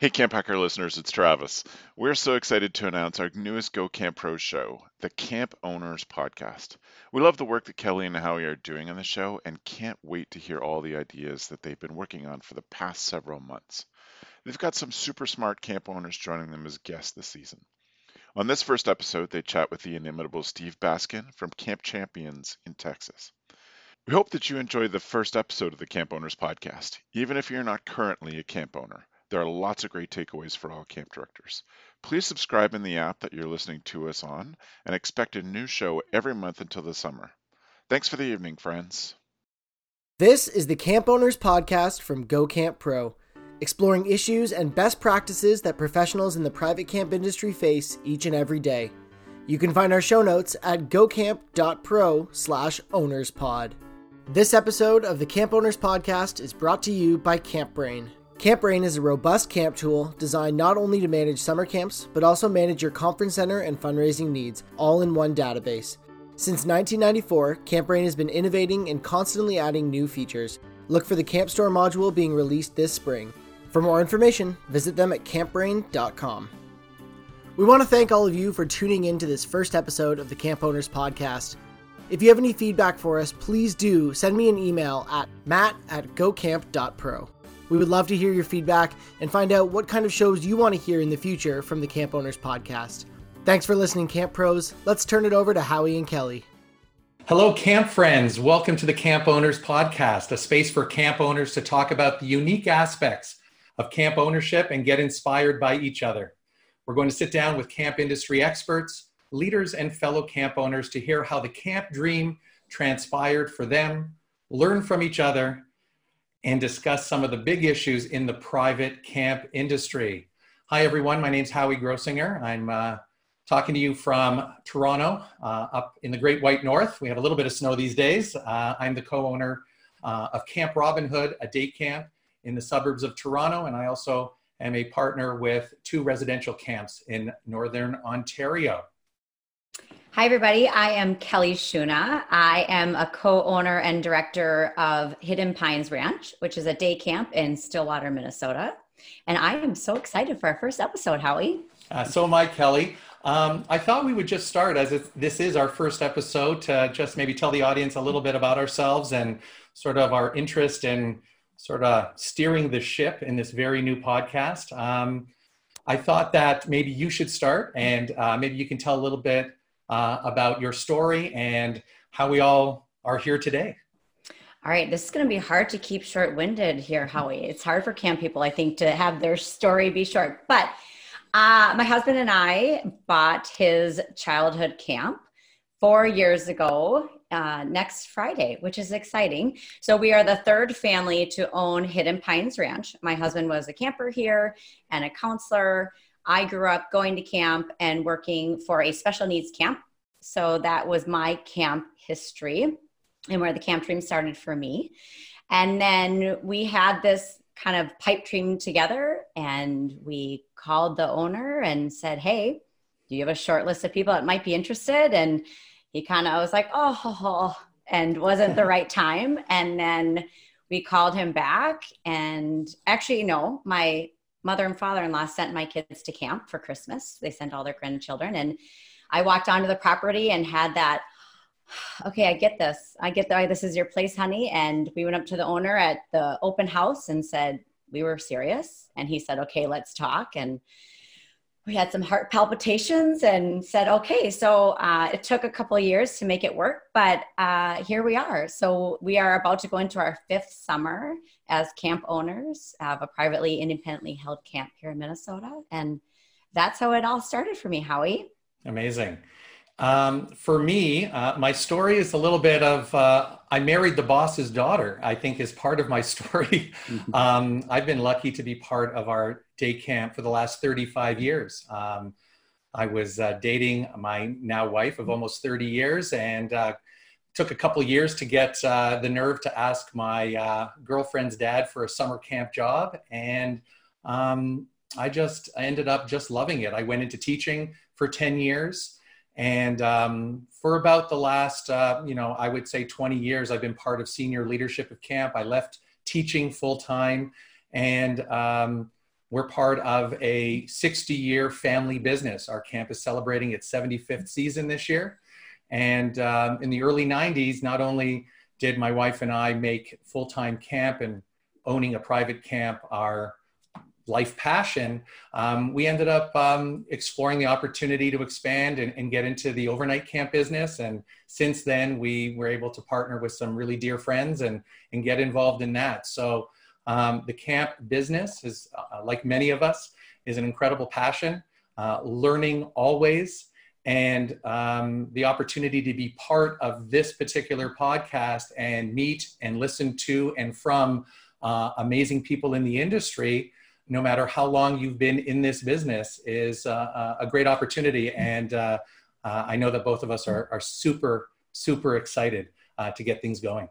Hey, Camp Hacker listeners, it's Travis. We're so excited to announce our newest Go Camp Pro show, the Camp Owners Podcast. We love the work that Kelly and Howie are doing on the show and can't wait to hear all the ideas that they've been working on for the past several months. They've got some super smart camp owners joining them as guests this season. On this first episode, they chat with the inimitable Steve Baskin from Camp Champions in Texas. We hope that you enjoy the first episode of the Camp Owners Podcast, even if you're not currently a camp owner. There are lots of great takeaways for all camp directors. Please subscribe in the app that you're listening to us on and expect a new show every month until the summer. Thanks for the evening, friends. This is the Camp Owners Podcast from Go Camp Pro, exploring issues and best practices that professionals in the private camp industry face each and every day. You can find our show notes at gocamp.pro slash ownerspod. This episode of the Camp Owners Podcast is brought to you by CampBrain. CampBrain is a robust camp tool designed not only to manage summer camps, but also manage your conference center and fundraising needs all in one database. Since 1994, CampBrain has been innovating and constantly adding new features. Look for the Camp Store module being released this spring. For more information, visit them at campbrain.com. We want to thank all of you for tuning in to this first episode of the Camp Owners Podcast. If you have any feedback for us, please do send me an email at matt at gocamp.pro. We would love to hear your feedback and find out what kind of shows you want to hear in the future from the Camp Owners Podcast. Thanks for listening, Camp Pros. Let's turn it over to Howie and Kelly. Hello, camp friends. Welcome to the Camp Owners Podcast, a space for camp owners to talk about the unique aspects of camp ownership and get inspired by each other. We're going to sit down with camp industry experts, leaders, and fellow camp owners to hear how the camp dream transpired for them, learn from each other, and discuss some of the big issues in the private camp industry. Hi, everyone. My name is Howie Grossinger. I'm uh, talking to you from Toronto, uh, up in the Great White North. We have a little bit of snow these days. Uh, I'm the co owner uh, of Camp Robin Hood, a day camp in the suburbs of Toronto, and I also am a partner with two residential camps in Northern Ontario. Hi, everybody. I am Kelly Schuna. I am a co owner and director of Hidden Pines Ranch, which is a day camp in Stillwater, Minnesota. And I am so excited for our first episode, Howie. Uh, so am I, Kelly. Um, I thought we would just start as this is our first episode to just maybe tell the audience a little bit about ourselves and sort of our interest in sort of steering the ship in this very new podcast. Um, I thought that maybe you should start and uh, maybe you can tell a little bit uh, about your story and how we all are here today. All right, this is going to be hard to keep short winded here, Howie. It's hard for camp people, I think, to have their story be short. But uh, my husband and I bought his childhood camp four years ago uh, next Friday, which is exciting. So, we are the third family to own Hidden Pines Ranch. My husband was a camper here and a counselor. I grew up going to camp and working for a special needs camp. So that was my camp history and where the camp dream started for me. And then we had this kind of pipe dream together and we called the owner and said, Hey, do you have a short list of people that might be interested? And he kind of was like, Oh, and wasn't the right time. And then we called him back and actually, no, my mother and father-in-law sent my kids to camp for Christmas. They sent all their grandchildren and I walked onto the property and had that okay, I get this. I get that this is your place, honey. And we went up to the owner at the open house and said, we were serious. And he said, okay, let's talk. And we had some heart palpitations and said, okay, so uh, it took a couple of years to make it work, but uh, here we are. So we are about to go into our fifth summer as camp owners of a privately independently held camp here in Minnesota. And that's how it all started for me, Howie. Amazing. Um, for me, uh, my story is a little bit of uh, I married the boss's daughter, I think is part of my story. Mm-hmm. Um, I've been lucky to be part of our day camp for the last 35 years. Um, I was uh, dating my now wife of almost 30 years and uh, took a couple years to get uh, the nerve to ask my uh, girlfriend's dad for a summer camp job. And um, I just I ended up just loving it. I went into teaching for 10 years. And um, for about the last, uh, you know, I would say 20 years, I've been part of senior leadership of camp. I left teaching full time and um, we're part of a 60 year family business. Our camp is celebrating its 75th season this year. And um, in the early 90s, not only did my wife and I make full time camp and owning a private camp our life passion, um, we ended up um, exploring the opportunity to expand and, and, get into the overnight camp business. And since then, we were able to partner with some really dear friends and, and get involved in that. So um, the camp business is, uh, like many of us, is an incredible passion. Uh, learning always, and um, the opportunity to be part of this particular podcast and meet and listen to and from uh, amazing people in the industry no matter how long you've been in this business, is uh, a great opportunity. And uh, uh, I know that both of us are, are super, super excited uh, to get things going.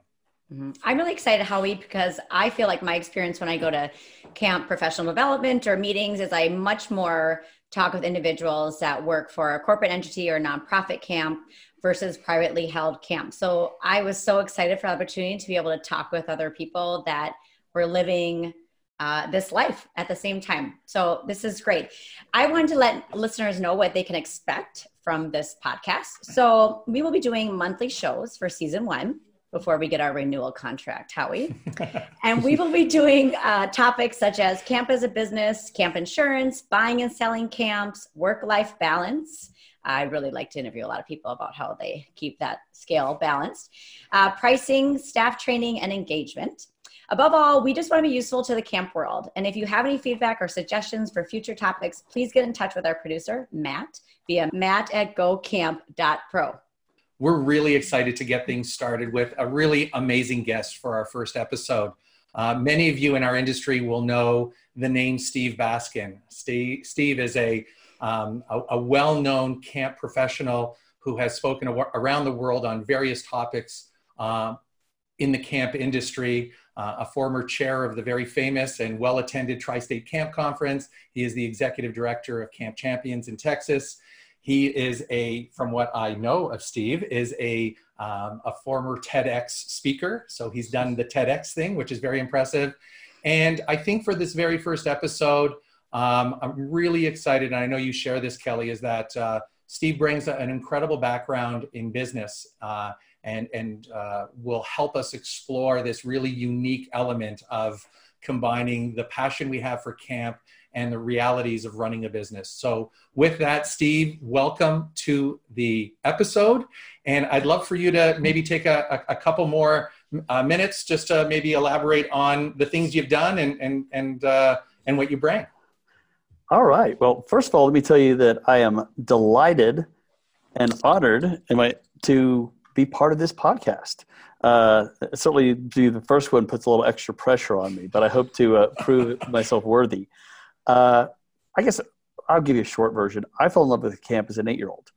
Mm-hmm. I'm really excited, Howie, because I feel like my experience when I go to camp professional development or meetings is I much more talk with individuals that work for a corporate entity or nonprofit camp versus privately held camp. So I was so excited for the opportunity to be able to talk with other people that were living uh, this life at the same time. So this is great. I wanted to let listeners know what they can expect from this podcast. So we will be doing monthly shows for season one before we get our renewal contract, Howie. and we will be doing uh, topics such as camp as a business, camp insurance, buying and selling camps, work life balance. I really like to interview a lot of people about how they keep that scale balanced, uh, pricing, staff training, and engagement. Above all, we just want to be useful to the camp world. And if you have any feedback or suggestions for future topics, please get in touch with our producer, Matt, via matt at gocamp.pro. We're really excited to get things started with a really amazing guest for our first episode. Uh, many of you in our industry will know the name Steve Baskin. Steve, Steve is a, um, a, a well known camp professional who has spoken around the world on various topics uh, in the camp industry uh, a former chair of the very famous and well attended Tri State Camp Conference. He is the executive director of Camp Champions in Texas. He is a, from what I know of Steve, is a, um, a former TEDx speaker. So he's done the TEDx thing, which is very impressive. And I think for this very first episode, um, I'm really excited, and I know you share this, Kelly, is that uh, Steve brings an incredible background in business. Uh, and, and uh, will help us explore this really unique element of combining the passion we have for camp and the realities of running a business. So, with that, Steve, welcome to the episode. And I'd love for you to maybe take a, a, a couple more uh, minutes just to maybe elaborate on the things you've done and, and, and, uh, and what you bring. All right. Well, first of all, let me tell you that I am delighted and honored to be part of this podcast. Uh, certainly, the first one puts a little extra pressure on me, but I hope to uh, prove myself worthy. Uh, I guess I'll give you a short version. I fell in love with camp as an eight-year-old,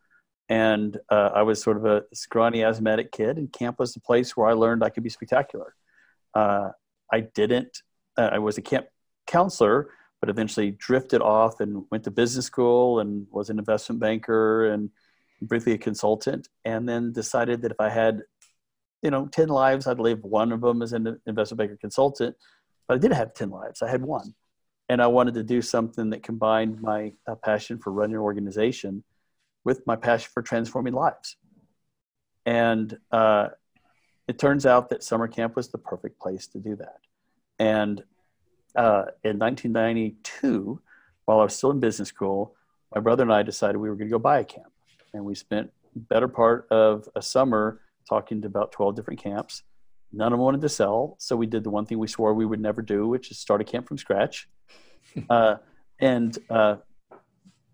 and uh, I was sort of a scrawny, asthmatic kid, and camp was the place where I learned I could be spectacular. Uh, I didn't. Uh, I was a camp counselor, but eventually drifted off and went to business school and was an investment banker and briefly a consultant, and then decided that if I had, you know, 10 lives, I'd live one of them as an investment banker consultant. But I did have 10 lives, I had one. And I wanted to do something that combined my uh, passion for running an organization with my passion for transforming lives. And uh, it turns out that summer camp was the perfect place to do that. And uh, in 1992, while I was still in business school, my brother and I decided we were going to go buy a camp and we spent better part of a summer talking to about 12 different camps none of them wanted to sell so we did the one thing we swore we would never do which is start a camp from scratch uh, and uh,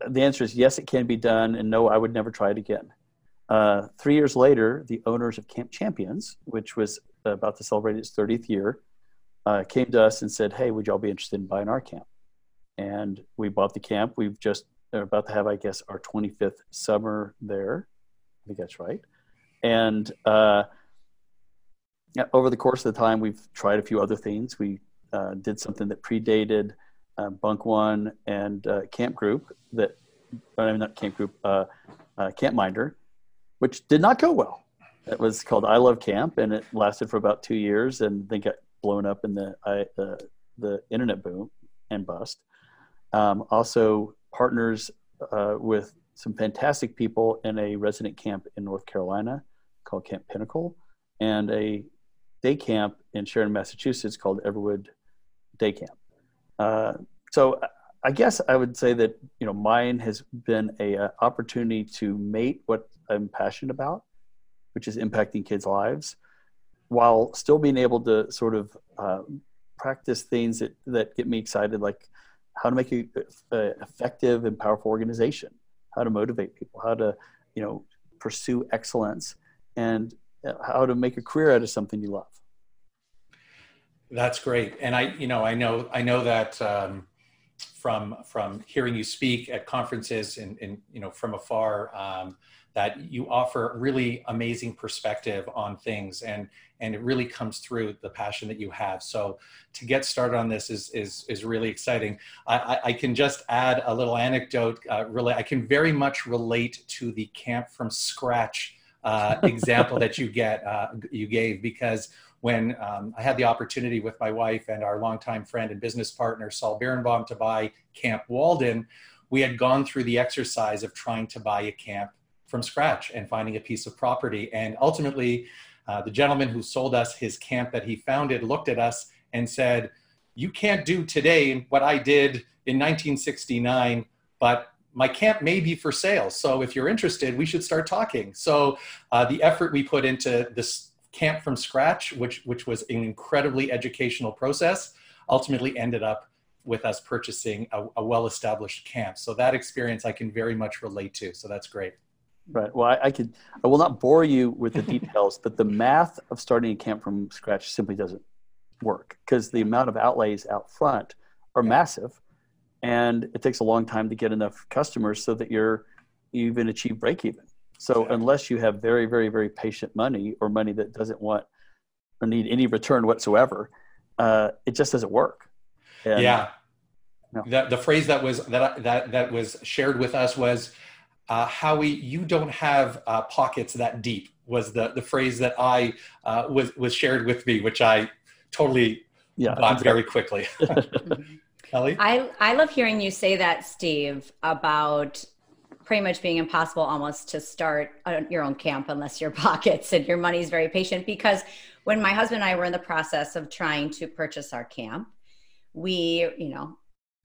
the answer is yes it can be done and no i would never try it again uh, three years later the owners of camp champions which was about to celebrate its 30th year uh, came to us and said hey would y'all be interested in buying our camp and we bought the camp we've just they're about to have, I guess, our 25th summer there. I think that's right. And uh, over the course of the time, we've tried a few other things. We uh, did something that predated uh, Bunk One and uh, Camp Group that, I mean, not Camp Group, uh, uh, CampMinder, which did not go well. It was called I Love Camp, and it lasted for about two years, and then got blown up in the I, the internet boom and bust. Um, also, partners uh, with some fantastic people in a resident camp in North Carolina called Camp Pinnacle, and a day camp in Sharon, Massachusetts called Everwood Day Camp. Uh, so I guess I would say that you know mine has been a, a, opportunity to mate what I'm passionate about, which is impacting kids' lives, while still being able to sort of uh, practice things that that get me excited, like how to make a, a effective and powerful organization, how to motivate people, how to you know pursue excellence, and uh, how to make a career out of something you love. That's great, and I you know I know I know that. Um, from from hearing you speak at conferences and, and you know from afar um, that you offer really amazing perspective on things and and it really comes through the passion that you have so to get started on this is is is really exciting i, I can just add a little anecdote uh, really i can very much relate to the camp from scratch uh, example that you get uh, you gave because when um, I had the opportunity with my wife and our longtime friend and business partner, Saul Birnbaum, to buy Camp Walden, we had gone through the exercise of trying to buy a camp from scratch and finding a piece of property. And ultimately, uh, the gentleman who sold us his camp that he founded looked at us and said, You can't do today what I did in 1969, but my camp may be for sale. So if you're interested, we should start talking. So uh, the effort we put into this camp from scratch, which which was an incredibly educational process, ultimately ended up with us purchasing a, a well-established camp. So that experience I can very much relate to. So that's great. Right. Well, I, I could. I will not bore you with the details, but the math of starting a camp from scratch simply doesn't work because the amount of outlays out front are massive, and it takes a long time to get enough customers so that you're you even achieve break even. So unless you have very, very, very patient money or money that doesn't want or need any return whatsoever, uh, it just doesn't work. And, yeah. No. The, the phrase that was that that that was shared with us was uh, Howie, you don't have uh, pockets that deep was the the phrase that I uh, was was shared with me, which I totally yeah, got very quickly. Kelly, I I love hearing you say that, Steve, about pretty much being impossible almost to start your own camp unless your pockets and your money is very patient because when my husband and I were in the process of trying to purchase our camp, we, you know,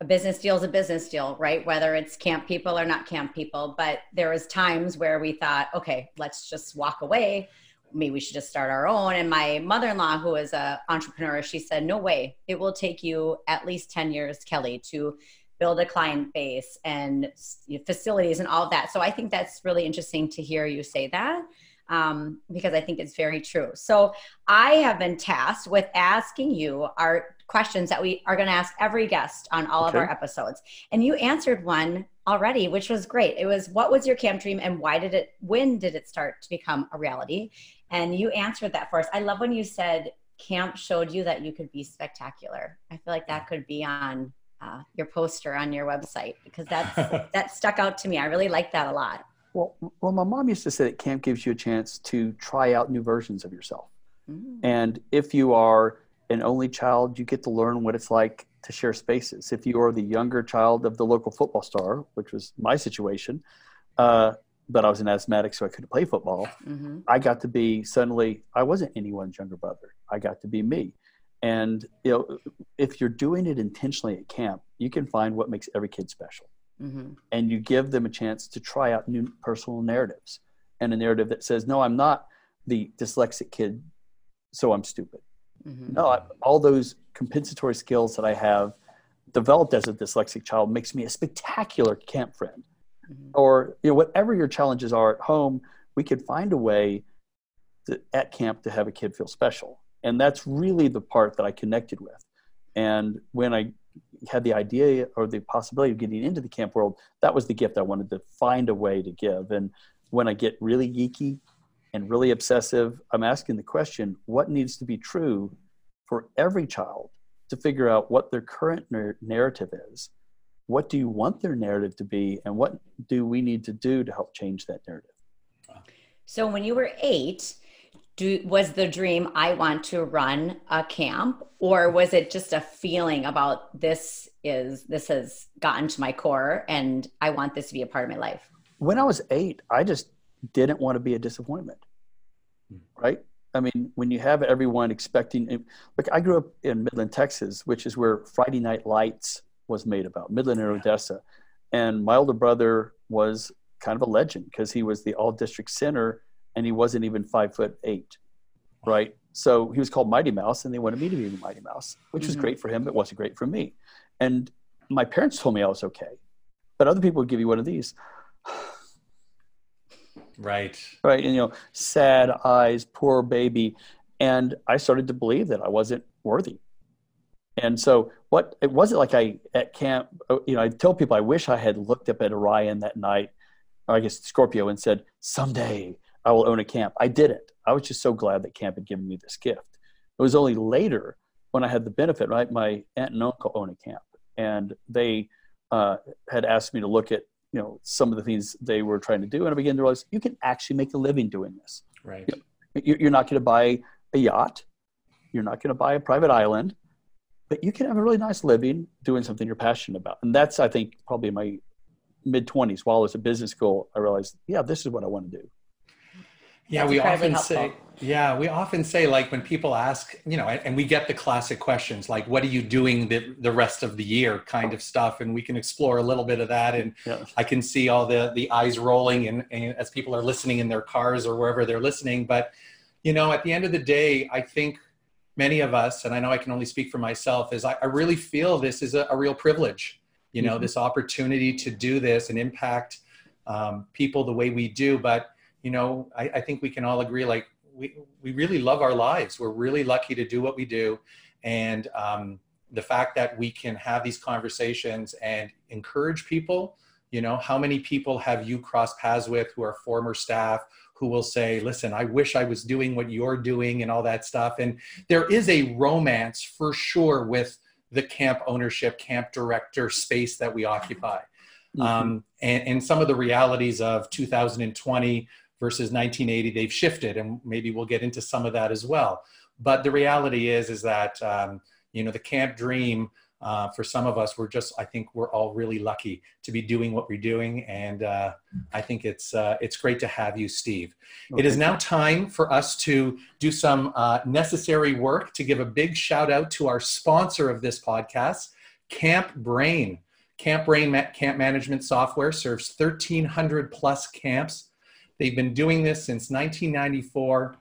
a business deal is a business deal, right? Whether it's camp people or not camp people. But there was times where we thought, okay, let's just walk away. Maybe we should just start our own. And my mother-in-law, who is an entrepreneur, she said, no way. It will take you at least 10 years, Kelly, to build a client base and facilities and all of that. So I think that's really interesting to hear you say that um, because I think it's very true. So I have been tasked with asking you our questions that we are going to ask every guest on all okay. of our episodes. And you answered one already, which was great. It was what was your camp dream and why did it, when did it start to become a reality? And you answered that for us. I love when you said camp showed you that you could be spectacular. I feel like that could be on uh, your poster on your website because that's that stuck out to me. I really like that a lot. Well, well, my mom used to say that camp gives you a chance to try out new versions of yourself. Mm. And if you are an only child, you get to learn what it's like to share spaces. If you are the younger child of the local football star, which was my situation, uh, but I was an asthmatic, so I couldn't play football. Mm-hmm. I got to be suddenly, I wasn't anyone's younger brother. I got to be me. And you know, if you're doing it intentionally at camp, you can find what makes every kid special, mm-hmm. and you give them a chance to try out new personal narratives, and a narrative that says, "No, I'm not the dyslexic kid, so I'm stupid." Mm-hmm. No, I, all those compensatory skills that I have developed as a dyslexic child makes me a spectacular camp friend. Mm-hmm. Or you know, whatever your challenges are at home, we could find a way to, at camp to have a kid feel special and that's really the part that i connected with. And when i had the idea or the possibility of getting into the camp world that was the gift i wanted to find a way to give. And when i get really geeky and really obsessive i'm asking the question what needs to be true for every child to figure out what their current narrative is? What do you want their narrative to be? And what do we need to do to help change that narrative? So when you were eight do was the dream I want to run a camp or was it just a feeling about this is this has gotten to my core and I want this to be a part of my life? When I was 8, I just didn't want to be a disappointment. Right? I mean, when you have everyone expecting like I grew up in Midland, Texas, which is where Friday Night Lights was made about, Midland and Odessa. And my older brother was kind of a legend because he was the all district center and he wasn't even five foot eight, right? So he was called Mighty Mouse, and they wanted me to be Mighty Mouse, which was mm-hmm. great for him, but wasn't great for me. And my parents told me I was okay, but other people would give you one of these. right. Right. And, you know, sad eyes, poor baby. And I started to believe that I wasn't worthy. And so, what it wasn't like I at camp, you know, I tell people I wish I had looked up at Orion that night, or I guess Scorpio, and said, someday I will own a camp. I didn't. I was just so glad that camp had given me this gift. It was only later when I had the benefit, right? My aunt and uncle own a camp, and they uh, had asked me to look at you know some of the things they were trying to do, and I began to realize you can actually make a living doing this. Right. You you're not going to buy a yacht. You're not going to buy a private island, but you can have a really nice living doing something you're passionate about. And that's, I think, probably my mid 20s. While I was at business school, I realized, yeah, this is what I want to do. Yeah, we often helpful. say, yeah, we often say like when people ask, you know, and we get the classic questions like, what are you doing the, the rest of the year kind of stuff. And we can explore a little bit of that. And yeah. I can see all the, the eyes rolling and, and as people are listening in their cars or wherever they're listening. But, you know, at the end of the day, I think many of us, and I know I can only speak for myself, is I, I really feel this is a, a real privilege, you know, mm-hmm. this opportunity to do this and impact um, people the way we do. But, you know, I, I think we can all agree like we, we really love our lives. We're really lucky to do what we do. And um, the fact that we can have these conversations and encourage people, you know, how many people have you crossed paths with who are former staff who will say, listen, I wish I was doing what you're doing and all that stuff. And there is a romance for sure with the camp ownership, camp director space that we occupy. Mm-hmm. Um, and, and, some of the realities of 2020 versus 1980 they've shifted and maybe we'll get into some of that as well. But the reality is is that um, you know the camp dream uh, for some of us we're just i think we're all really lucky to be doing what we're doing and uh, i think it's uh, it's great to have you steve. Okay. it is now time for us to do some uh, necessary work to give a big shout out to our sponsor of this podcast CampBrain. Camp brain camp management software serves 1300 plus camps They've been doing this since 1994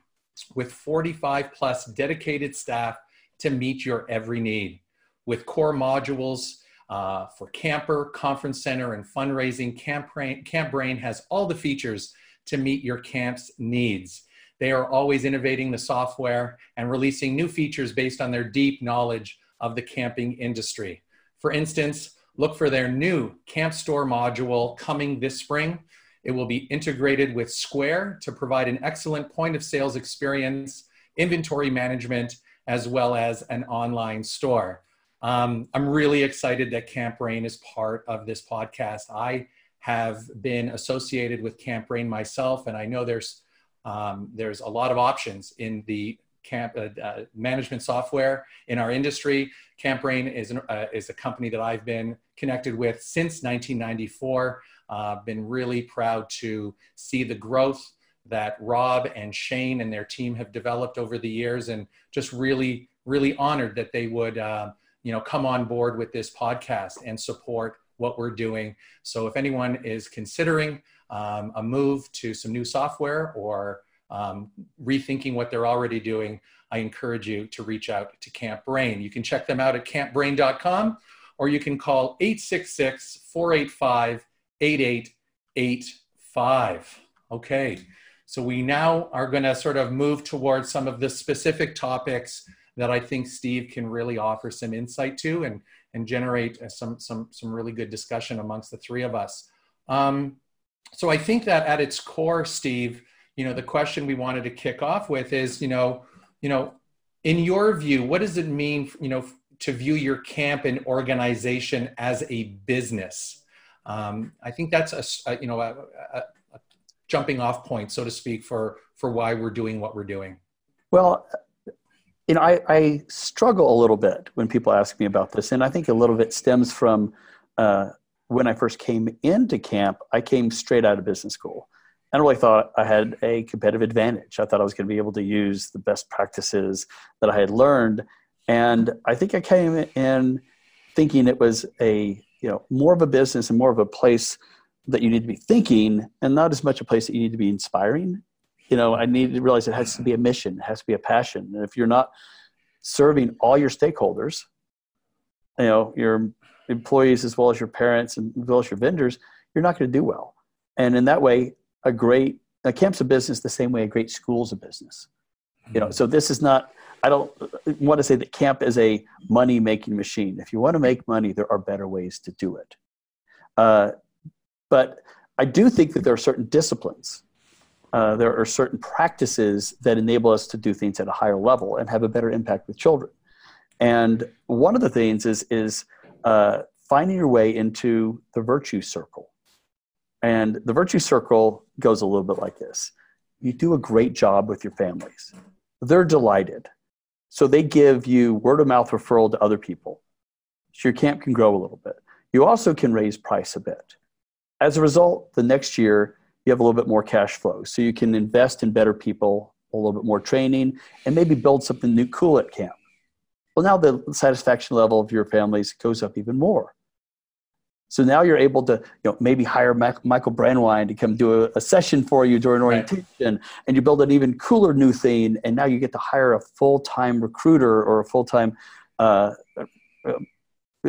with 45 plus dedicated staff to meet your every need. With core modules uh, for camper, conference center, and fundraising, CampBrain, Camp Brain has all the features to meet your camp's needs. They are always innovating the software and releasing new features based on their deep knowledge of the camping industry. For instance, look for their new Camp Store module coming this spring it will be integrated with Square to provide an excellent point of sales experience, inventory management, as well as an online store. Um, I'm really excited that CampBrain is part of this podcast. I have been associated with CampBrain myself, and I know there's um, there's a lot of options in the camp uh, uh, management software in our industry. CampBrain is, an, uh, is a company that I've been connected with since 1994. Uh, been really proud to see the growth that Rob and Shane and their team have developed over the years, and just really, really honored that they would, uh, you know, come on board with this podcast and support what we're doing. So, if anyone is considering um, a move to some new software or um, rethinking what they're already doing, I encourage you to reach out to CampBrain. You can check them out at campbrain.com or you can call 866 485 8885. Okay, so we now are going to sort of move towards some of the specific topics that I think Steve can really offer some insight to and, and generate some, some, some really good discussion amongst the three of us. Um, so I think that at its core, Steve, you know, the question we wanted to kick off with is, you know, you know, in your view, what does it mean, you know, to view your camp and organization as a business? Um, I think that's a, a you know a, a, a, jumping off point, so to speak, for for why we're doing what we're doing? Well, you know, I, I struggle a little bit when people ask me about this, and I think a little bit stems from uh, when I first came into camp. I came straight out of business school. I really thought I had a competitive advantage. I thought I was going to be able to use the best practices that I had learned, and I think I came in thinking it was a you know more of a business and more of a place that you need to be thinking, and not as much a place that you need to be inspiring. You know, I need to realize it has to be a mission, it has to be a passion, and if you're not serving all your stakeholders, you know, your employees as well as your parents and as well as your vendors, you're not going to do well. And in that way, a great a camp's a business the same way a great school's a business. You know, mm-hmm. so this is not. I don't want to say that camp is a money making machine. If you want to make money, there are better ways to do it. Uh, but I do think that there are certain disciplines, uh, there are certain practices that enable us to do things at a higher level and have a better impact with children. And one of the things is is uh, finding your way into the virtue circle. And the virtue circle goes a little bit like this you do a great job with your families, they're delighted. So they give you word of mouth referral to other people. So your camp can grow a little bit. You also can raise price a bit. As a result, the next year, you have a little bit more cash flow. So you can invest in better people, a little bit more training, and maybe build something new cool at camp. Well, now the satisfaction level of your families goes up even more. So now you're able to, you know, maybe hire Michael Brandwein to come do a, a session for you during orientation, right. and you build an even cooler new thing. And now you get to hire a full-time recruiter or a full-time uh, uh,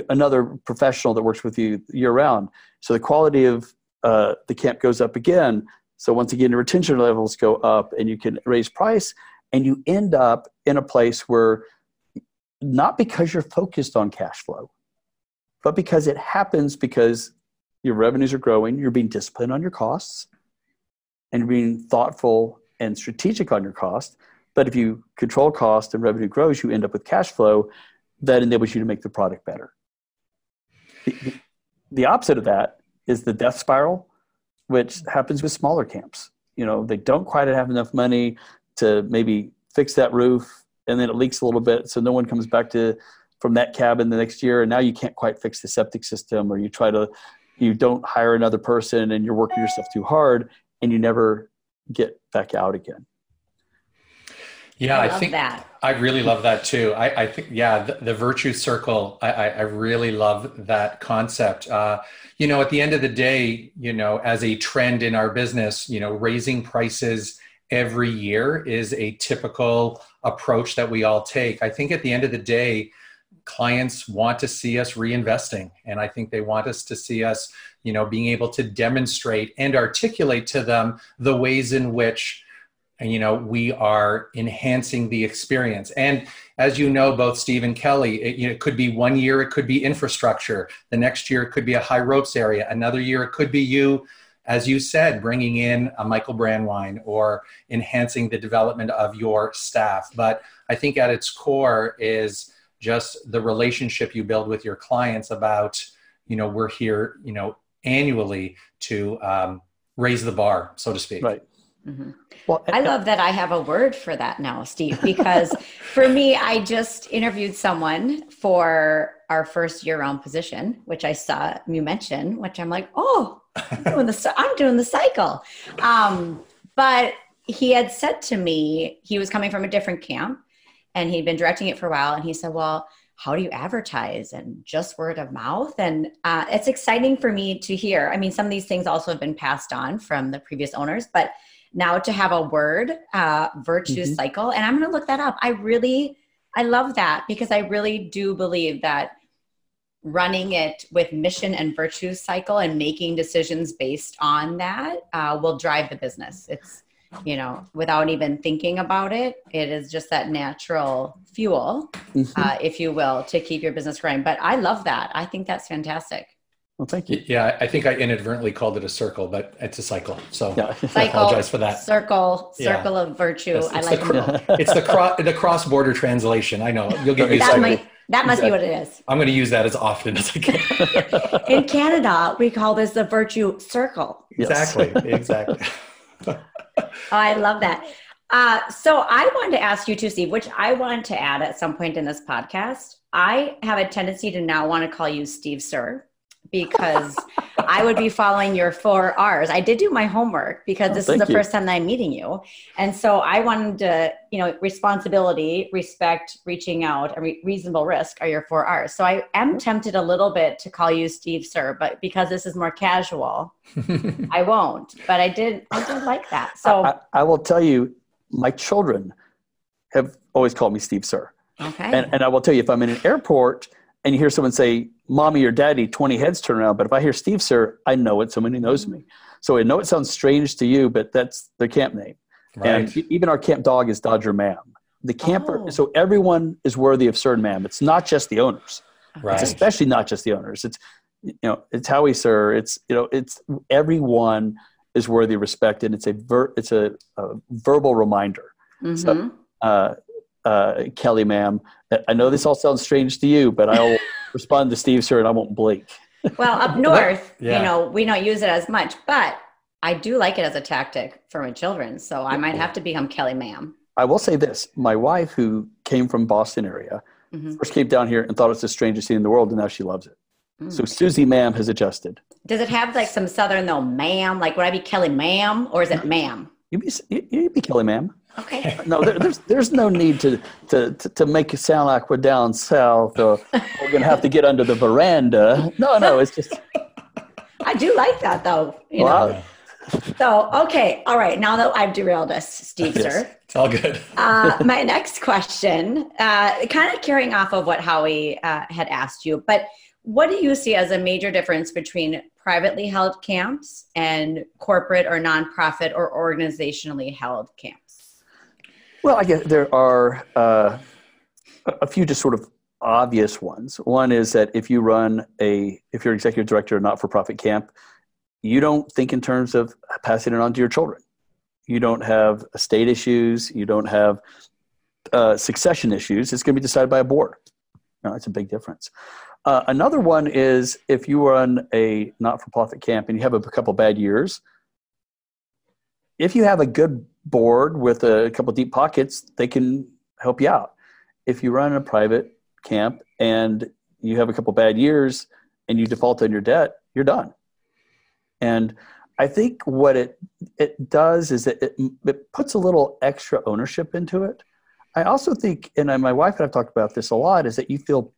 another professional that works with you year-round. So the quality of uh, the camp goes up again. So once again, the retention levels go up, and you can raise price, and you end up in a place where not because you're focused on cash flow but because it happens because your revenues are growing, you're being disciplined on your costs, and you're being thoughtful and strategic on your cost. But if you control cost and revenue grows, you end up with cash flow that enables you to make the product better. The, the opposite of that is the death spiral, which happens with smaller camps. You know, they don't quite have enough money to maybe fix that roof, and then it leaks a little bit, so no one comes back to from that cabin the next year and now you can't quite fix the septic system or you try to you don't hire another person and you're working yourself too hard and you never get back out again. Yeah i, I think that. I really love that too. I, I think yeah the, the virtue circle I, I, really love that concept. Uh, you know at the end of the day you know as a trend in our business you know raising prices every year is a typical approach that we all take. I think at the end of the day clients want to see us reinvesting. And i think they want us to see us you know being able to demonstrate and articulate to them the ways in which you know we are enhancing the experience. And as you know both steve and kelly it, you know, it could be one year it could be infrastructure. The next year it could be a high ropes area. Another year it could be you as you said bringing in a michael brandwein or enhancing the development of your staff. But i think at its core is just the relationship you build with your clients about you know we're here you know annually to um, raise the bar so to speak. Right. Mm-hmm. well i love that i have a word for that now steve because for me i just interviewed someone for our first year-round position which i saw you mention which i'm like oh i'm doing the, I'm doing the cycle. Um, but he had said to me he was coming from a different camp and he'd been directing it for a while and he said well how do you advertise? And just word of mouth? And uh, it's exciting for me to hear. I mean some of these things also have been passed on from the previous owners but now to have a word uh, virtue mm-hmm. cycle and i'm going to look that up. I really i love that because i really do believe that running it with mission and virtue cycle and making decisions based on that uh, will drive the business. It's you know, without even thinking about it. It is just that natural fuel, mm-hmm. uh, if you will, to keep your business growing. But I love that. I think that's fantastic. Well, thank you. Yeah, I think I inadvertently called it a circle, but it's a cycle. So yeah. cycle, I apologize for that. Circle, circle yeah. of virtue. It's, it's I like the, It's the cross the cross border translation. I know you'll get used to it. That must exactly. be what it is. I'm going to use that as often as I can. In Canada, we call this the virtue circle. Exactly. Exactly. I love that. Uh, so I wanted to ask you too, Steve, which I wanted to add at some point in this podcast. I have a tendency to now want to call you Steve Sir because I would be following your four R's. I did do my homework because oh, this is the you. first time that I'm meeting you. And so I wanted to, you know, responsibility, respect, reaching out, and re- reasonable risk are your four R's. So I am tempted a little bit to call you Steve Sir, but because this is more casual, I won't. But I did, I did like that. So I, I will tell you, my children have always called me Steve Sir. Okay. And, and I will tell you, if I'm in an airport and you hear someone say, mommy or daddy, 20 heads turn around. But if I hear Steve, sir, I know it. Somebody who knows me. So I know it sounds strange to you, but that's their camp name. Right. And even our camp dog is Dodger Ma'am. The camper, oh. so everyone is worthy of Sir and Ma'am. It's not just the owners. Right. It's especially not just the owners. It's, you know, it's Howie, sir. It's, you know, it's everyone is worthy of respect. And it's a, ver, it's a, a verbal reminder. Mm-hmm. So, uh, uh, Kelly, ma'am. I know this all sounds strange to you, but I'll respond to Steve, sir, and I won't blink. well, up north, yeah. you know, we don't use it as much, but I do like it as a tactic for my children. So I might have to become Kelly, ma'am. I will say this: my wife, who came from Boston area, mm-hmm. first came down here and thought it's the strangest thing in the world, and now she loves it. Mm. So Susie, ma'am, has adjusted. Does it have like some southern though, ma'am? Like would I be Kelly, ma'am, or is it ma'am? You be you be Kelly, ma'am. Okay. No, there, there's there's no need to, to, to, to, make it sound like we're down south or we're gonna have to get under the veranda. No, no, it's just. I do like that though. You well, know. So okay, all right. Now that I've derailed us, Steve, yes, sir. It's all good. uh, my next question, uh, kind of carrying off of what Howie uh, had asked you, but what do you see as a major difference between privately held camps and corporate or nonprofit or organizationally held camps? Well, I guess there are uh, a few just sort of obvious ones. One is that if you run a, if you're executive director of a not-for-profit camp, you don't think in terms of passing it on to your children. You don't have estate issues. You don't have uh, succession issues. It's going to be decided by a board. That's a big difference. Uh, another one is if you run a not-for-profit camp and you have a couple bad years, if you have a good board with a couple deep pockets, they can help you out. If you run a private camp and you have a couple bad years and you default on your debt, you're done. And I think what it it does is it, it, it puts a little extra ownership into it. I also think, and my wife and I've talked about this a lot, is that you feel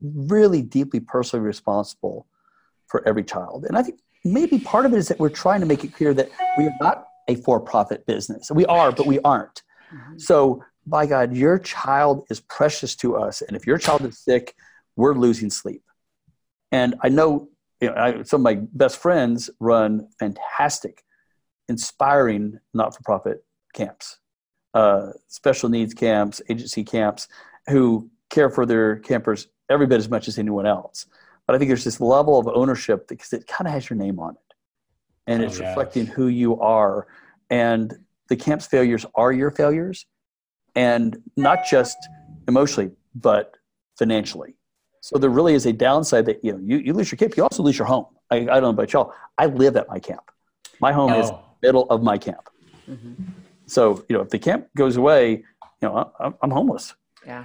really deeply personally responsible for every child. And I think maybe part of it is that we're trying to make it clear that we are not a for profit business. We are, but we aren't. Mm-hmm. So, by God, your child is precious to us. And if your child is sick, we're losing sleep. And I know, you know I, some of my best friends run fantastic, inspiring not for profit camps, uh, special needs camps, agency camps, who care for their campers every bit as much as anyone else. But I think there's this level of ownership because it kind of has your name on it and oh, it's reflecting who you are. And the camp's failures are your failures, and not just emotionally, but financially. So there really is a downside that you know you, you lose your camp, you also lose your home. I, I don't know about y'all. I live at my camp. My home oh. is middle of my camp. Mm-hmm. So you know if the camp goes away, you know I'm, I'm homeless. Yeah.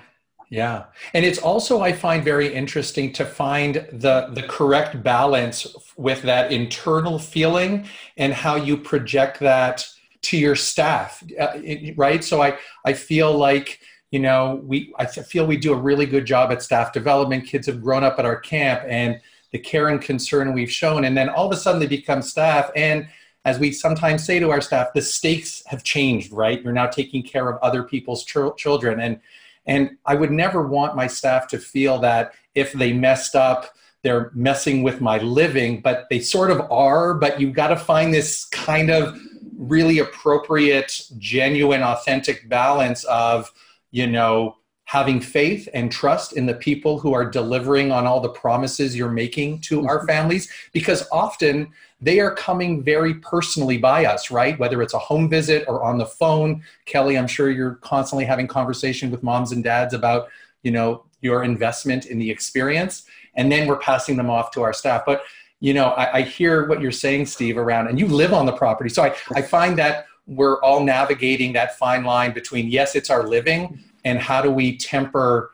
Yeah. And it's also, I find very interesting to find the, the correct balance with that internal feeling and how you project that to your staff. Uh, right. So I, I feel like, you know, we, I feel we do a really good job at staff development. Kids have grown up at our camp and the care and concern we've shown. And then all of a sudden they become staff. And as we sometimes say to our staff, the stakes have changed, right? You're now taking care of other people's ch- children. And, and I would never want my staff to feel that if they messed up, they're messing with my living, but they sort of are. But you've got to find this kind of really appropriate, genuine, authentic balance of, you know, having faith and trust in the people who are delivering on all the promises you're making to our mm-hmm. families because often they are coming very personally by us right whether it's a home visit or on the phone kelly i'm sure you're constantly having conversation with moms and dads about you know your investment in the experience and then we're passing them off to our staff but you know, I, I, hear what you're saying, Steve, around, and you live on the property. So I, I find that we're all navigating that fine line between, yes, it's our living, and how do we temper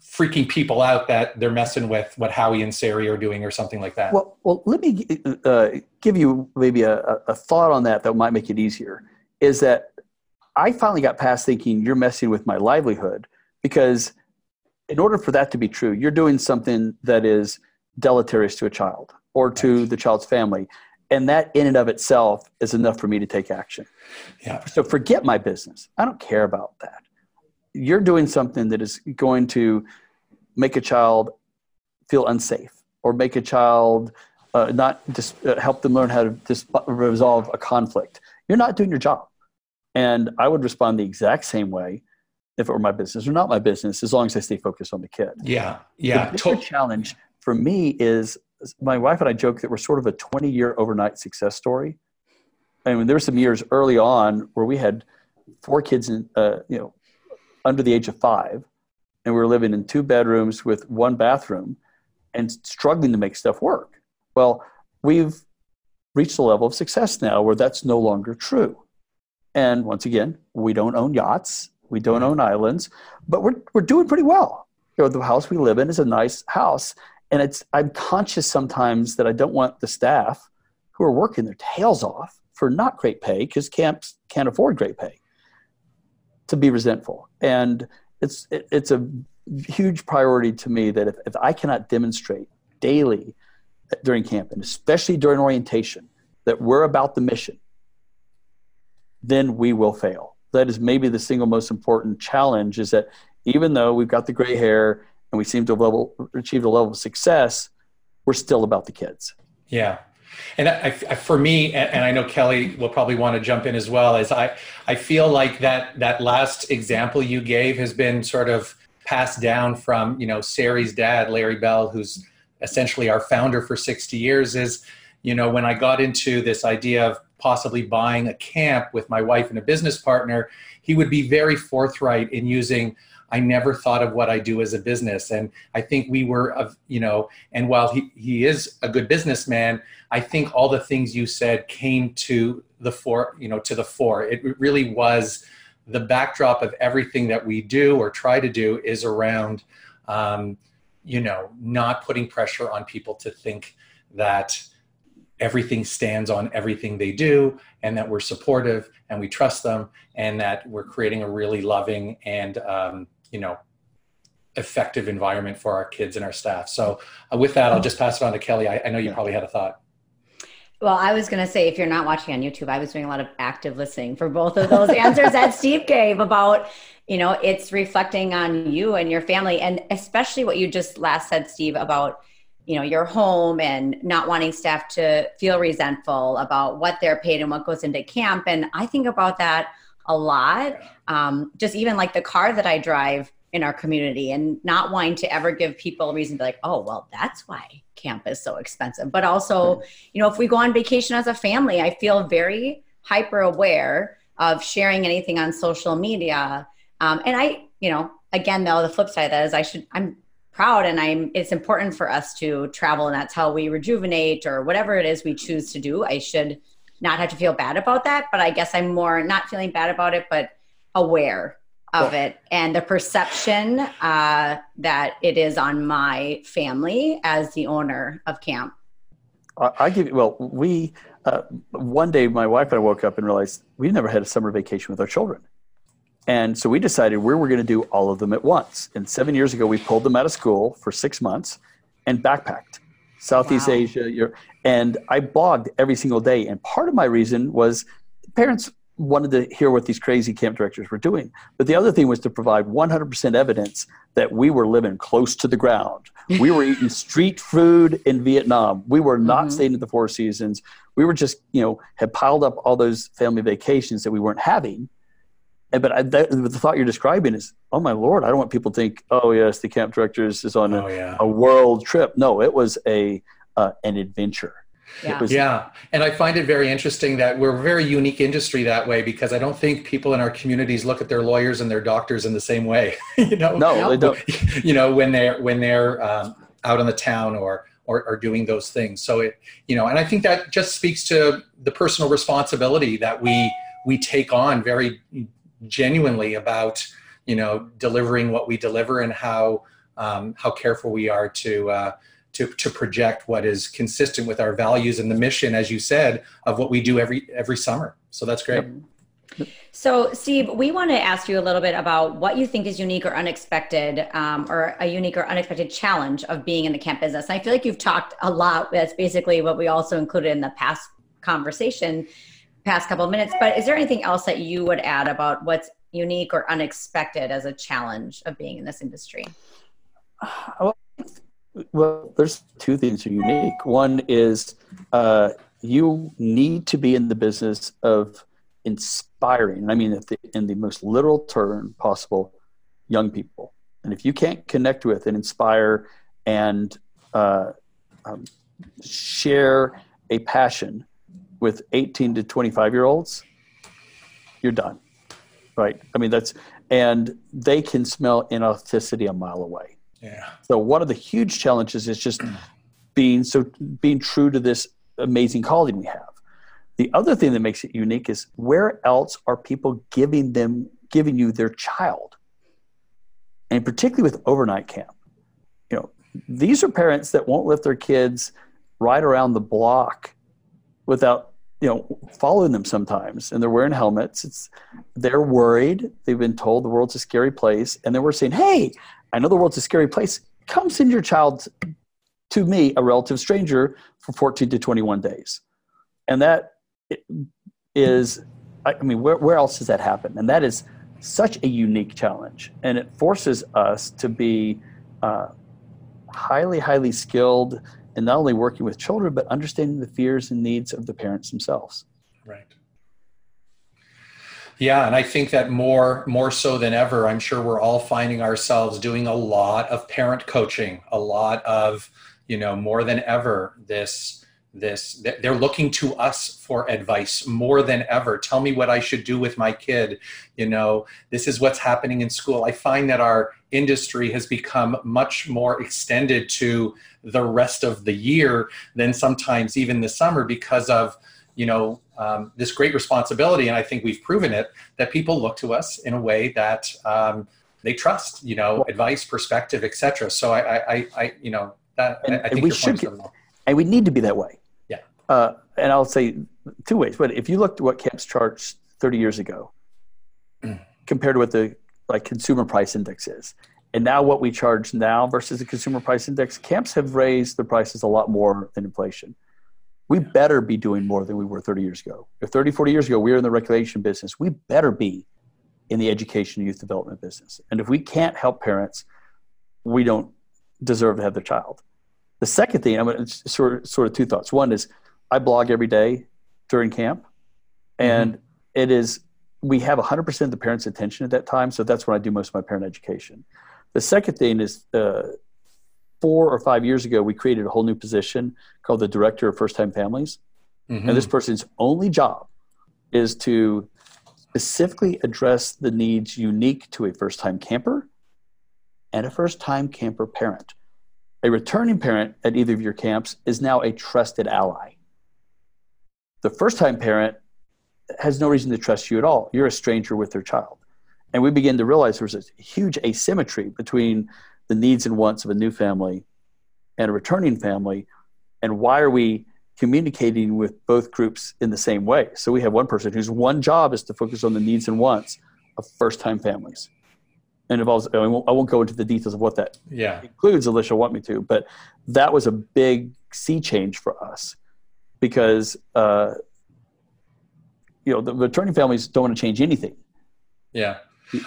freaking people out that they're messing with what Howie and Sari are doing or something like that. Well, well, let me uh, give you maybe a, a thought on that that might make it easier. Is that I finally got past thinking you're messing with my livelihood because in order for that to be true, you're doing something that is deleterious to a child or to the child's family. And that in and of itself is enough for me to take action. Yeah. So forget my business. I don't care about that. You're doing something that is going to make a child feel unsafe or make a child uh, not just uh, help them learn how to dis- resolve a conflict. You're not doing your job. And I would respond the exact same way if it were my business or not my business, as long as I stay focused on the kid. Yeah, yeah. The to- challenge for me is my wife and I joke that we're sort of a 20 year overnight success story. I mean, there were some years early on where we had four kids, in, uh, you know, under the age of five, and we were living in two bedrooms with one bathroom and struggling to make stuff work. Well, we've reached a level of success now where that's no longer true. And once again, we don't own yachts, we don't own islands, but we're, we're doing pretty well. You know, the house we live in is a nice house. And it's, I'm conscious sometimes that I don't want the staff who are working their tails off for not great pay because camps can't afford great pay to be resentful. And it's it, it's a huge priority to me that if, if I cannot demonstrate daily during camp and especially during orientation that we're about the mission, then we will fail. That is maybe the single most important challenge is that even though we've got the gray hair and we seem to have level, achieved a level of success, we're still about the kids. Yeah. And I, I, for me, and I know Kelly will probably want to jump in as well, is I, I feel like that that last example you gave has been sort of passed down from you know Sari's dad, Larry Bell, who's essentially our founder for 60 years. Is you know when I got into this idea of possibly buying a camp with my wife and a business partner, he would be very forthright in using I never thought of what I do as a business. And I think we were, of you know, and while he, he is a good businessman, I think all the things you said came to the fore, you know, to the fore. It really was the backdrop of everything that we do or try to do is around, um, you know, not putting pressure on people to think that everything stands on everything they do and that we're supportive and we trust them and that we're creating a really loving and um, you know effective environment for our kids and our staff so uh, with that i'll just pass it on to kelly I, I know you probably had a thought well, I was going to say, if you're not watching on YouTube, I was doing a lot of active listening for both of those answers that Steve gave about, you know, it's reflecting on you and your family. And especially what you just last said, Steve, about, you know, your home and not wanting staff to feel resentful about what they're paid and what goes into camp. And I think about that a lot. Um, just even like the car that I drive in our community and not wanting to ever give people a reason to be like, oh, well, that's why camp is so expensive. But also, you know, if we go on vacation as a family, I feel very hyper aware of sharing anything on social media. Um, and I, you know, again, though, the flip side of that is I should, I'm proud and I'm, it's important for us to travel and that's how we rejuvenate or whatever it is we choose to do. I should not have to feel bad about that. But I guess I'm more not feeling bad about it, but aware of it and the perception uh, that it is on my family as the owner of camp. I give you, well, we, uh, one day my wife and I woke up and realized we never had a summer vacation with our children. And so we decided we were going to do all of them at once. And seven years ago, we pulled them out of school for six months and backpacked Southeast wow. Asia. Europe, and I blogged every single day. And part of my reason was parents wanted to hear what these crazy camp directors were doing. But the other thing was to provide 100% evidence that we were living close to the ground. We were eating street food in Vietnam. We were not mm-hmm. staying at the Four Seasons. We were just, you know, had piled up all those family vacations that we weren't having. And, but I, that, the thought you're describing is, oh my lord, I don't want people to think, oh yes, the camp directors is on oh, a, yeah. a world trip. No, it was a uh, an adventure yeah. Was, yeah. And I find it very interesting that we're a very unique industry that way because I don't think people in our communities look at their lawyers and their doctors in the same way. you know, no, they don't. You know, when they're when they're um, out in the town or or, or doing those things. So it, you know, and I think that just speaks to the personal responsibility that we we take on very genuinely about you know delivering what we deliver and how um, how careful we are to uh, to to project what is consistent with our values and the mission, as you said, of what we do every every summer. So that's great. So, Steve, we want to ask you a little bit about what you think is unique or unexpected, um, or a unique or unexpected challenge of being in the camp business. And I feel like you've talked a lot. That's basically what we also included in the past conversation, past couple of minutes. But is there anything else that you would add about what's unique or unexpected as a challenge of being in this industry? Well, well there's two things are unique. One is uh, you need to be in the business of inspiring. I mean, in the most literal term possible, young people. And if you can't connect with and inspire and uh, um, share a passion with 18 to 25 year olds, you're done. Right. I mean, that's, and they can smell inauthenticity a mile away. So one of the huge challenges is just being so being true to this amazing calling we have. The other thing that makes it unique is where else are people giving them giving you their child? And particularly with overnight camp. You know, these are parents that won't let their kids ride around the block without you know following them sometimes and they're wearing helmets it's they're worried they've been told the world's a scary place and then we're saying hey i know the world's a scary place come send your child to me a relative stranger for 14 to 21 days and that is I mean, where, where else does that happen? And that is such a unique challenge. And it forces us to be uh, highly, highly skilled in not only working with children, but understanding the fears and needs of the parents themselves. Right. Yeah, and I think that more more so than ever, I'm sure we're all finding ourselves doing a lot of parent coaching, a lot of, you know, more than ever this this they're looking to us for advice more than ever. Tell me what i should do with my kid. You know this is what's happening in school. I find that our industry has become much more extended to the rest of the year than sometimes even the summer because of you know um, this great responsibility and i think we've proven it that people look to us in a way that um, they trust you know advice perspective etc so I, I i you know that and, I, I think we should and we need to be that way yeah uh, and I'll say two ways. But if you looked at what camps charged 30 years ago, mm. compared to what the like consumer price index is, and now what we charge now versus the consumer price index, camps have raised the prices a lot more than inflation. We better be doing more than we were 30 years ago. If 30, 40 years ago we were in the recreation business, we better be in the education and youth development business. And if we can't help parents, we don't deserve to have their child. The second thing, I'm going to sort of, sort of two thoughts. One is I blog every day during camp, and mm-hmm. it is we have 100% of the parents' attention at that time, so that's when I do most of my parent education. The second thing is uh, four or five years ago, we created a whole new position called the Director of First Time Families. Mm-hmm. And this person's only job is to specifically address the needs unique to a first time camper and a first time camper parent. A returning parent at either of your camps is now a trusted ally. The first time parent has no reason to trust you at all. You're a stranger with their child. And we begin to realize there's a huge asymmetry between the needs and wants of a new family and a returning family. And why are we communicating with both groups in the same way? So we have one person whose one job is to focus on the needs and wants of first time families. And involves, I won't, I won't go into the details of what that yeah. includes, Alicia want me to, but that was a big sea change for us because uh, you know the returning families don't want to change anything. Yeah.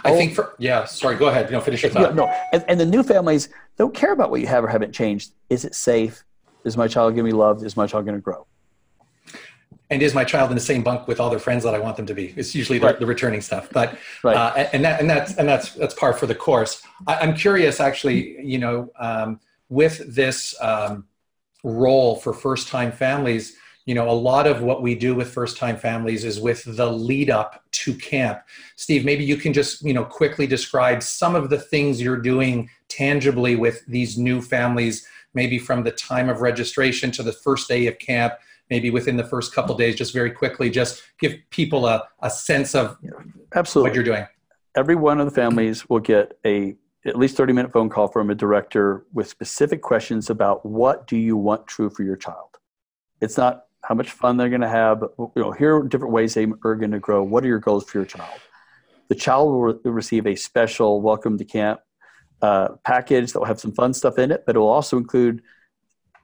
I think for yeah, sorry, go ahead. You know, finish your thought. Yeah, no, and, and, the new families don't care about what you have or haven't changed. Is it safe? Is my child going to be loved? Is my child going to grow? And is my child in the same bunk with all their friends that I want them to be? It's usually the, right. the returning stuff, but right. uh, and that and that's and that's that's par for the course. I, am curious, actually, you know, um, with this um, role for first time families you know a lot of what we do with first time families is with the lead up to camp steve maybe you can just you know quickly describe some of the things you're doing tangibly with these new families maybe from the time of registration to the first day of camp, maybe within the first couple days, just very quickly, just give people a, a sense of Absolutely. what you're doing. Every one of the families will get a at least 30 minute phone call from a director with specific questions about what do you want true for your child. It's not how much fun they're going to have, you know, here are different ways they are going to grow. What are your goals for your child? The child will re- receive a special welcome to camp uh, package that will have some fun stuff in it, but it will also include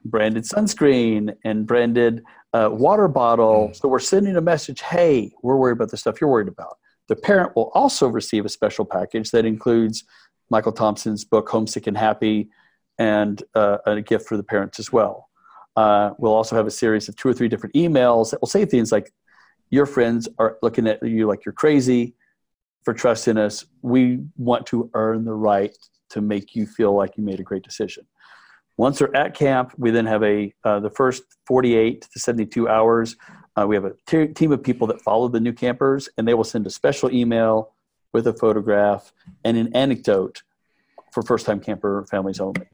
branded sunscreen and branded uh, water bottle. So we're sending a message hey, we're worried about the stuff you're worried about. The parent will also receive a special package that includes Michael Thompson's book, Homesick and Happy, and uh, a gift for the parents as well. Uh, we'll also have a series of two or three different emails that will say things like, Your friends are looking at you like you're crazy for trusting us. We want to earn the right to make you feel like you made a great decision. Once they're at camp, we then have a uh, the first 48 to 72 hours. Uh, we have a team of people that follow the new campers, and they will send a special email with a photograph and an anecdote for first time camper families only.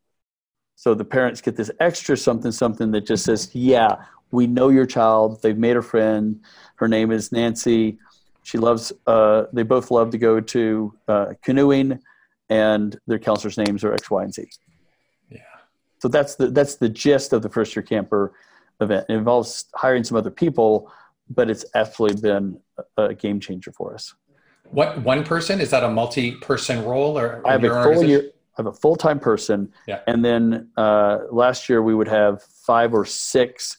So the parents get this extra something something that just says, "Yeah, we know your child. They've made a friend. Her name is Nancy. She loves. Uh, they both love to go to uh, canoeing, and their counselors' names are X, Y, and Z." Yeah. So that's the that's the gist of the first year camper event. It involves hiring some other people, but it's absolutely been a, game changer for us. What one person is that a multi-person role or? I have your a full year. Have a full time person, Yeah. and then uh, last year we would have five or six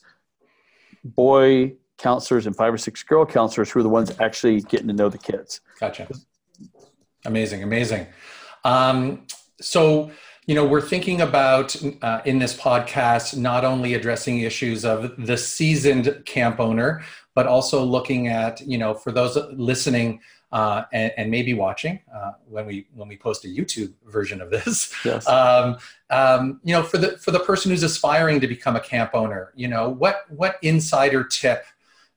boy counselors and five or six girl counselors who are the ones actually getting to know the kids. Gotcha. Amazing, amazing. Um, so, you know, we're thinking about uh, in this podcast not only addressing issues of the seasoned camp owner, but also looking at, you know, for those listening uh, and, and maybe watching uh, when we when we post a YouTube version of this, Yes. um, um, you know, for the for the person who's aspiring to become a camp owner, you know, what what insider tip,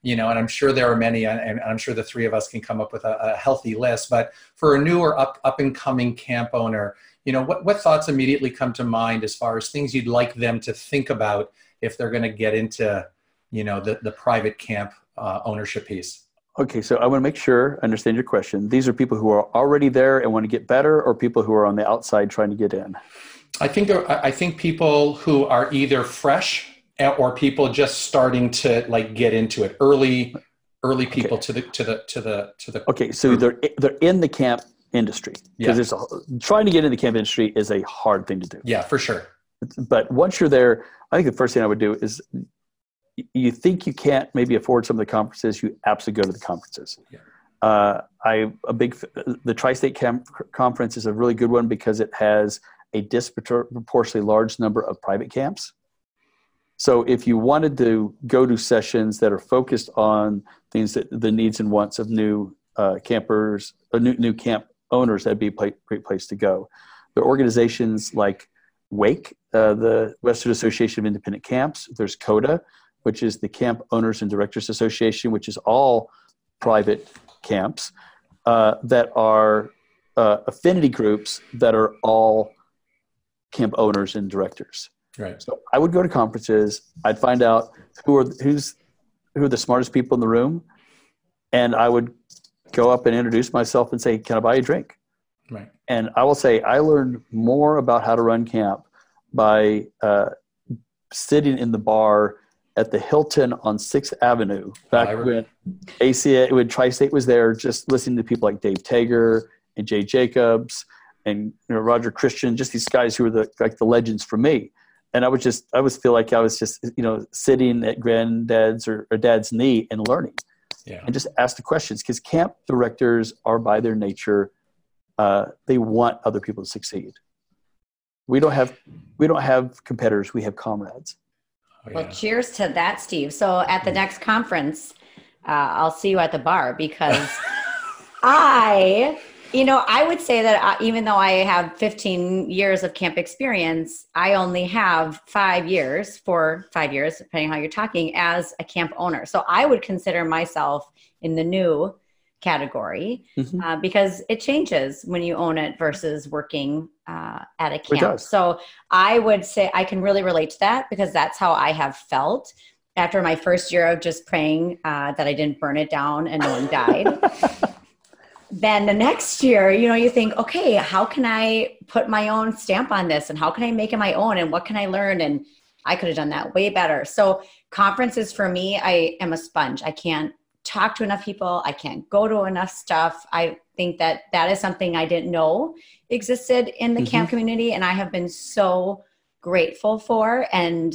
you know, and I'm sure there are many, and, I'm sure the three of us can come up with a, a healthy list. But for a new or up up and coming camp owner, you know, what what thoughts immediately come to mind as far as things you'd like them to think about if they're going to get into, you know, the the private camp uh, ownership piece. Okay, so I want to make sure I understand your question. These are people who are already there and want to get better, or people who are on the outside trying to get in. I think there, I I think people who are either fresh eh, or people just starting to like get into it early, early people to the to the to the to the. Okay, so they're they're in the camp industry because there's a, trying to get in the camp industry is a hard thing to do. Yeah, for sure. but once you're there, I think the first thing I would do is you think you can't maybe afford some of the conferences, you absolutely go to the conferences. Yeah. Uh, I a big the Tri-State Camp Conference is a really good one because it has a disproportionately large number of private camps. So if you wanted to go to sessions that are focused on things that the needs and wants of new uh, campers, uh, new, new camp owners, that'd be a pla- great place to go. There are organizations like WAIC, uh, the Western Association of Independent Camps. There's CODA, which is the Camp Owners and Directors Association, which is all private camps uh, that are uh, affinity groups that are all camp owners and directors. Right. So I would go to conferences. I'd find out who are who's who are the smartest people in the room, and I would go up and introduce myself and say, "Can I buy you a drink?" Right. And I will say I learned more about how to run camp by uh, sitting in the bar at the Hilton on Sixth Avenue back when ACA when Tri-State was there, just listening to people like Dave Tager and Jay Jacobs and you know, Roger Christian, just these guys who were the like the legends for me. And I would just I was feel like I was just you know sitting at granddad's or, or dad's knee and learning Yeah. and just ask the questions because camp directors are by their nature uh, they want other people to succeed we don't have we don't have competitors we have comrades Oh, Well, cheers to that, Steve. So at the next conference, uh, I'll see you at the bar because I, you know, I would say that I, even though I have 15 years of camp experience, I only have five years, four, five years, depending how you're talking, as a camp owner. So I would consider myself in the new category mm-hmm. uh, because it changes when you own it versus working uh, at a camp. So I would say I can really relate to that because that's how I have felt after my first year of just praying uh, that I didn't burn it down and no one died. then the next year, you know, you think, okay, how can I put my own stamp on this and how can I make it my own and what can I learn? And I could have done that way better. So, conferences for me, I am a sponge. I can't talk to enough people. I can't go to enough stuff. I think that that is something I didn't know existed in the mm-hmm. camp community. And I have been so grateful for. And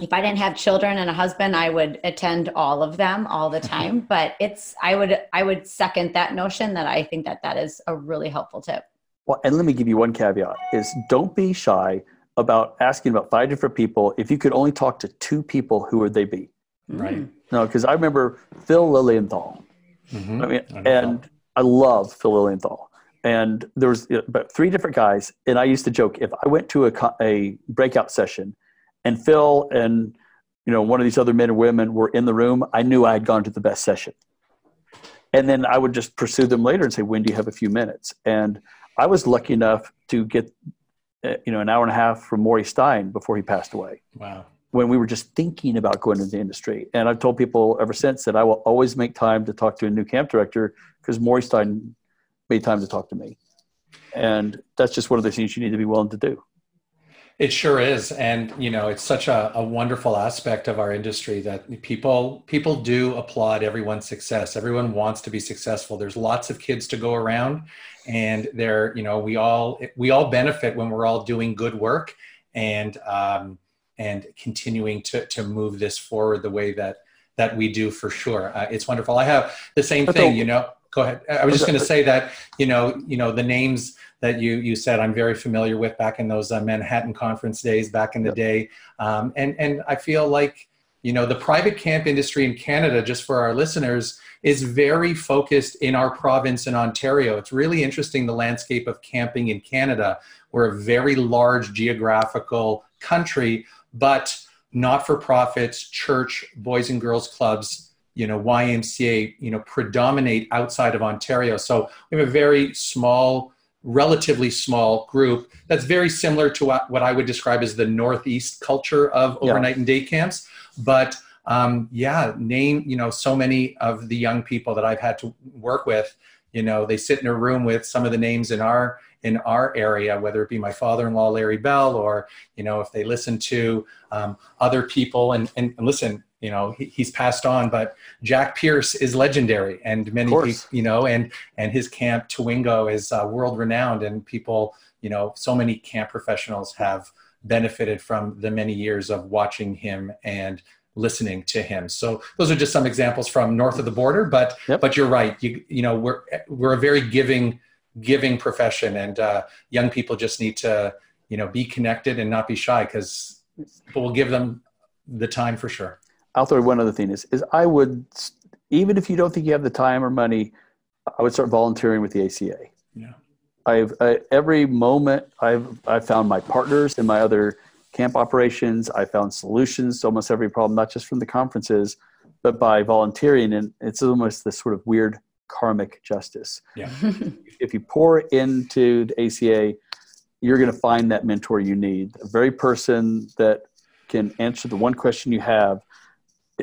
if I didn't have children and a husband, I would attend all of them all the time. But it's, I would, I would second that notion that I think that that is a really helpful tip. Well, and let me give you one caveat is don't be shy about asking about five different people. If you could only talk to two people, who would they be? Right. No, because I remember Phil Lilienthal. Mm-hmm. I mean, I and I love Phil Lilienthal. And there was about three different guys, and I used to joke if I went to a, a breakout session, and Phil and you know one of these other men and women were in the room, I knew I had gone to the best session. And then I would just pursue them later and say, "When do you have a few minutes?" And I was lucky enough to get uh, you know an hour and a half from Maury Stein before he passed away. Wow when we were just thinking about going into the industry. And I've told people ever since that I will always make time to talk to a new camp director because Maury Stein made time to talk to me. And that's just one of the things you need to be willing to do. It sure is, and you know, it's such a, a wonderful aspect of our industry that people people do applaud everyone's success. Everyone wants to be successful. There's lots of kids to go around, and they're you know we all we all benefit when we're all doing good work. And um, and continuing to, to move this forward the way that that we do for sure. Uh, it's wonderful. I have the same thing, you know. Go ahead. I was just going to say that you know, you know, the names that you you said I'm very familiar with back in those uh, Manhattan conference days back in the day, um, and and I feel like you know the private camp industry in Canada, just for our listeners, is very focused in our province in Ontario. It's really interesting the landscape of camping in Canada. We're a very large geographical country, but not for profits, church, boys and girls clubs, you know, YMCA, you know, predominate outside of Ontario. So we have a very small, relatively small group that's very similar to what, I would describe as the Northeast culture of overnight yeah. and day camps. But um, yeah, name, you know, so many of the young people that I've had to work with, you know, they sit in a room with some of the names in our in our area, whether it be my father-in-law Larry Bell, or you know if they listen to um, other people. And, and, and listen, you know he, he's passed on, but Jack Pearse is legendary, and many people, you know, and and his camp Tawingo is uh, world renowned, and people, you know, so many camp professionals have benefited from the many years of watching him and listening to him. So those are just some examples from north of the border, but yep. but you're right. You you know we're we're a very giving giving profession and uh, young people just need to you know be connected and not be shy because we'll give them the time for sure i'll throw one other thing is, is i would even if you don't think you have the time or money i would start volunteering with the aca yeah i've I, every moment i've i've found my partners in my other camp operations i found solutions to almost every problem not just from the conferences but by volunteering and it's almost this sort of weird karmic justice. Yeah. if you pour into the ACA, you're going to find that mentor you need, the very person that can answer the one question you have.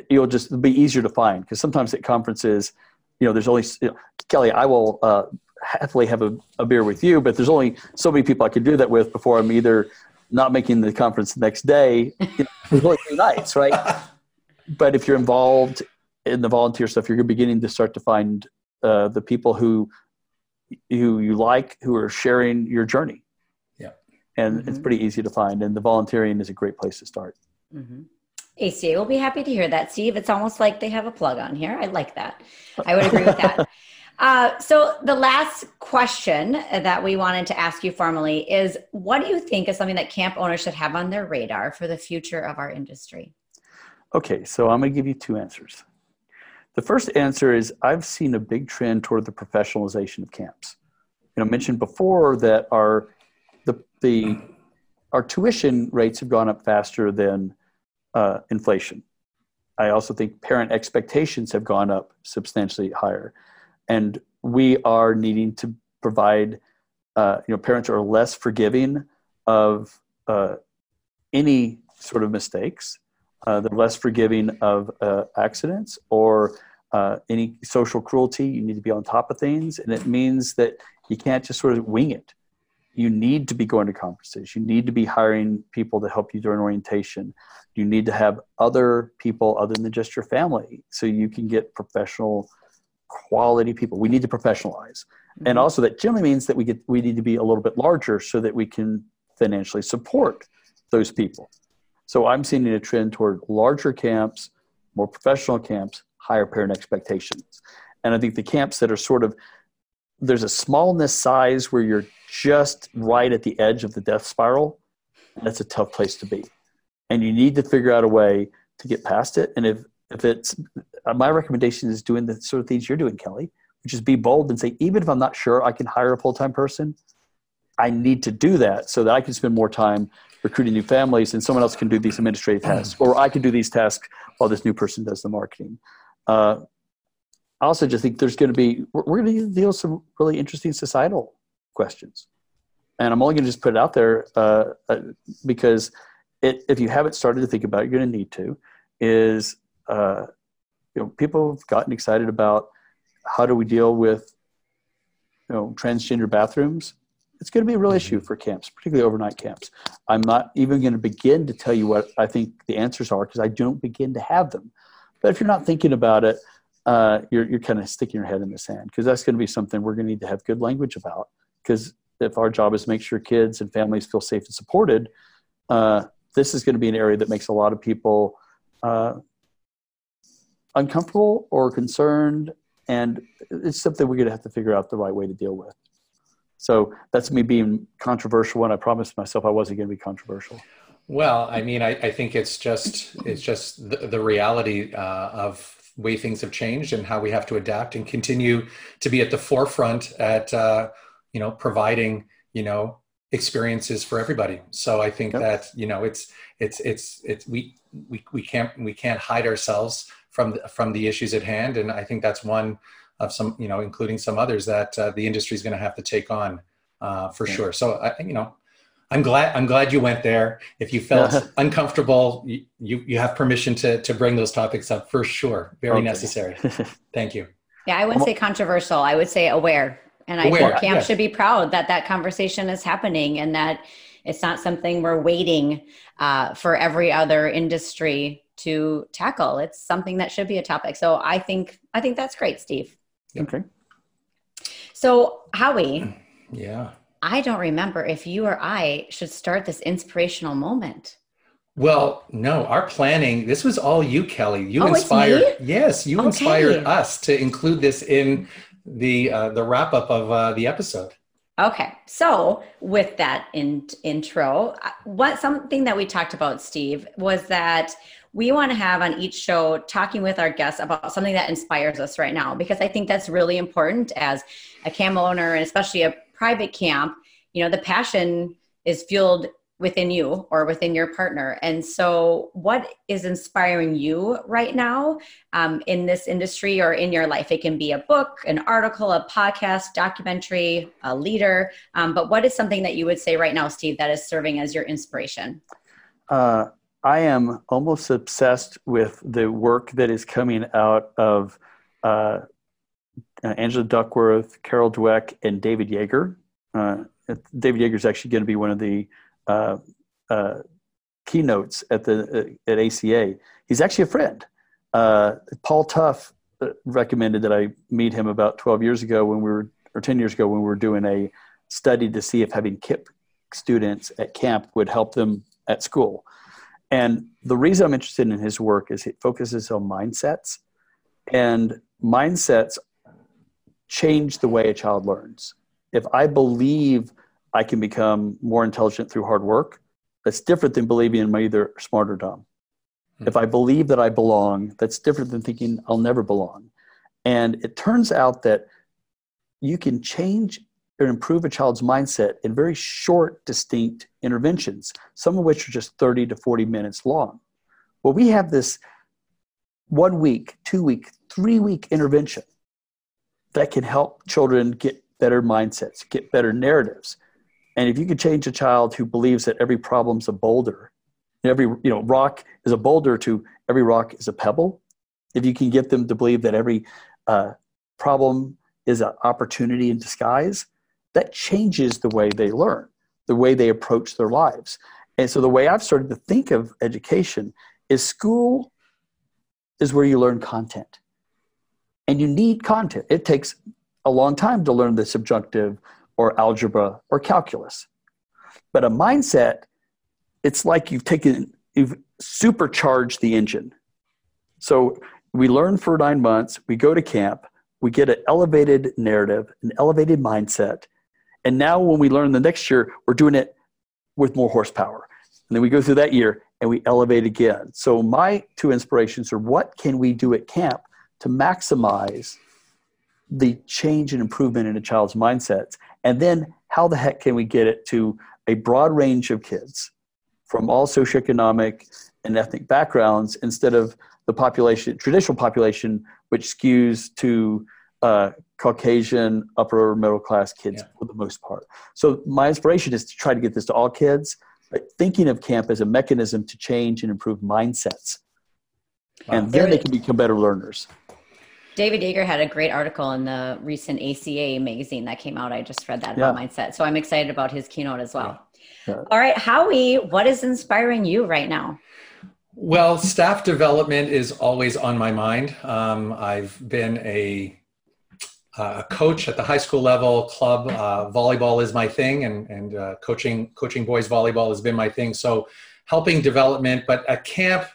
You'll just be easier to find because sometimes at conferences, you know, there's only you know, Kelly. I will uh, happily have a, a beer with you, but there's only so many people I can do that with before I'm either not making the conference the next day. You know, there's only two nights, right? but if you're involved in the volunteer stuff, you're beginning to start to find uh, the people who who you like who are sharing your journey. Yeah, and mm-hmm. it's pretty easy to find, and the volunteering is a great place to start. Mm-hmm. ACA will be happy to hear that, Steve. It's almost like they have a plug on here. I like that. I would agree with that. Uh, so, the last question that we wanted to ask you formally is what do you think is something that camp owners should have on their radar for the future of our industry? Okay, so I'm going to give you two answers. The first answer is I've seen a big trend toward the professionalization of camps. You know, I mentioned before that our the the our tuition rates have gone up faster than uh, inflation. I also think parent expectations have gone up substantially higher. And we are needing to provide uh, you know parents are less forgiving of uh, any sort of mistakes. Uh, they're less forgiving of uh, accidents or uh, any social cruelty. You need to be on top of things and it means that you can't just sort of wing it. You need to be going to conferences. You need to be hiring people to help you during orientation. You need to have other people other than just your family so you can get professional quality people we need to professionalize mm-hmm. and also that generally means that we get we need to be a little bit larger so that we can financially support those people so i'm seeing a trend toward larger camps more professional camps higher parent expectations and i think the camps that are sort of there's a smallness size where you're just right at the edge of the death spiral, that's a tough place to be. And you need to figure out a way to get past it. And if, if it's, my recommendation is doing the sort of things you're doing, Kelly, which is be bold and say, even if I'm not sure I can hire a full time person, I need to do that so that I can spend more time recruiting new families and someone else can do these administrative tasks, or I can do these tasks while this new person does the marketing. Uh, I also just think there's going to be, we're, we're going to deal with some really interesting societal questions. And I'm only going to just put it out there uh, uh, because it, if you haven't started to think about it, you're going to need to. Is uh, you know people have gotten excited about how do we deal with you know transgender bathrooms. It's going to be a real mm-hmm. issue for camps, particularly overnight camps. I'm not even going to begin to tell you what I think the answers are because I don't begin to have them. But if you're not thinking about it, uh, you're, you're kind of sticking your head in the sand because that's going to be something we're going to need to have good language about because if our job is to make sure kids and families feel safe and supported, uh, this is going to be an area that makes a lot of people uh, uncomfortable or concerned, and it's something we're going to have to figure out the right way to deal with. So that's me being controversial, and I promised myself I wasn't going to be controversial. Well, I mean, I, I think it's just it's just the, the reality uh, of way things have changed and how we have to adapt and continue to be at the forefront at uh, you know providing you know experiences for everybody so i think yep. that you know it's it's it's it's we we, we can't we can't hide ourselves from the, from the issues at hand. And i think that's one of some you know including some others that uh, the industry is going to have to take on uh, for yeah. sure. So i you know i'm glad i'm glad you went there. If you felt uncomfortable you, you, you have permission to to bring those topics up for sure. Very okay. necessary. Thank you. Yeah i wouldn't say controversial. I would say aware. And I think camp yes. should be proud that that conversation is happening and that it's not something we're waiting uh, for every other industry to tackle. It's something that should be a topic. So I think I think that's great, Steve. Okay. So Howie. Yeah. I don't remember if you or I should start this inspirational moment. Well, no, our planning, this was all you, Kelly. You oh, inspired, yes, you okay. inspired us to include this in the uh, the wrap up of uh, the episode. Okay, so with that in, intro, uh, what something that we talked about, Steve, was that we want to have on each show talking with our guests about something that inspires us right now because I think that's really important as a camp owner and especially a private camp. You know, the passion is fueled within you or within your partner. And so, what is inspiring you right now um, in this industry or in your life? It can be a book, an article, a podcast, documentary, a leader. Um, but what is something that you would say right now, Steve, that is serving as your inspiration? Uh, I am almost obsessed with the work that is coming out of uh, Angela Duckworth, Carol Dweck, and David Yeager. Uh, David Yeager is actually going to be one of the uh, uh, keynotes at the uh, at ACA. He's actually a friend. Uh, Paul uh, recommended that I meet him about 12 years ago when we were, or 10 years ago when we were doing a study to see if having KIPP students at camp would help them at school. And the reason I'm interested in his work is it focuses on mindsets, and mindsets change the way a child learns. If I believe I can become more intelligent through hard work. That's different than believing I'm either smart or dumb. Mm-hmm. If I believe that I belong, that's different than thinking I'll never belong. And it turns out that you can change or improve a child's mindset in very short, distinct interventions, some of which are just 30 to 40 minutes long. Well, we have this one week, two week, three week intervention that can help children get better mindsets, get better narratives. And if you could change a child who believes that every problem's a boulder, every you know rock is a boulder to every rock is a pebble, if you can get them to believe that every uh, problem is an opportunity in disguise, that changes the way they learn, the way they approach their lives. And so the way I've started to think of education is school is where you learn content. And you need content. It takes a long time to learn the subjunctive or algebra or calculus. But a mindset, it's like you've taken, you've supercharged the engine. So we learn for nine months, we go to camp, we get an elevated narrative, an elevated mindset. And now when we learn the next year, we're doing it with more horsepower. And then we go through that year and we elevate again. So my two inspirations are what can we do at camp to maximize the change and improvement in a child's mindsets? And then how the heck can we get it to a broad range of kids from all socioeconomic and ethnic backgrounds instead of the population, traditional population, which skews to uh, Caucasian, upper middle class kids yeah. for the most part. So my inspiration is to try to get this to all kids, but thinking of camp as a mechanism to change and improve mindsets. Wow. And then they can become better learners. David Yeager had a great article in the recent ACA magazine that came out. I just read that about yeah. mindset. So I'm excited about his keynote as well. Yeah. All right, Howie, what is inspiring you right now? Well, staff development is always on my mind. Um, I've been a, a, coach at the high school level club. Uh, volleyball is my thing, and, and uh, coaching coaching boys volleyball has been my thing. So, helping development, but at camp,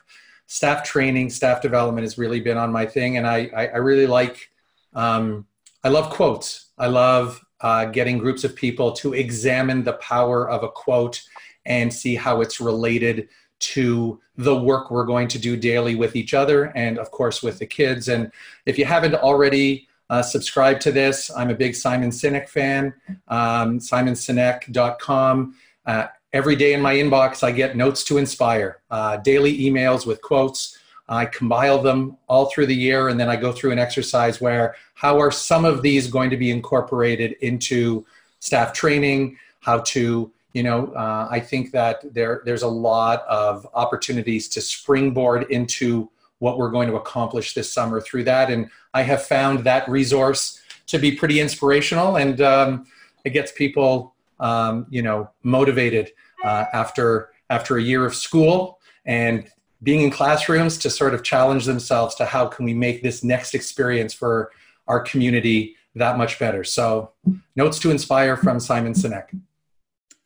staff training, staff development has really been on my thing, and I I, I really like. Um, I love quotes. I love uh, getting groups of people to examine the power of a quote and see how it's related to the work we're going to do daily with each other and of course with the kids and if you haven't already uh, subscribed to this. I'm a big simon sinek fan. Um, simonsinek.com uh, every day in my inbox i get notes to inspire. Uh, daily emails with quotes. I compile them all through the year and then i go through an exercise where how are some of these going to be incorporated into staff training? How to you know, uh, I think that there there's a lot of opportunities to springboard into what we're going to accomplish this summer through that, and I have found that resource to be pretty inspirational, and um, it gets people, um, you know, motivated uh, after after a year of school and being in classrooms to sort of challenge themselves to how can we make this next experience for our community that much better. So, notes to inspire from Simon Sinek.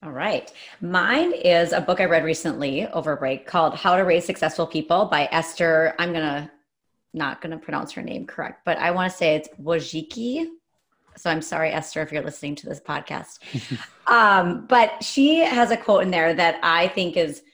All right. Mine is a book I read recently over break called How to Raise Successful People by Esther. I'm going to not going to pronounce her name correct, but I want to say it's Wojcicki. So I'm sorry, Esther, if you're listening to this podcast. um, but she has a quote in there that I think is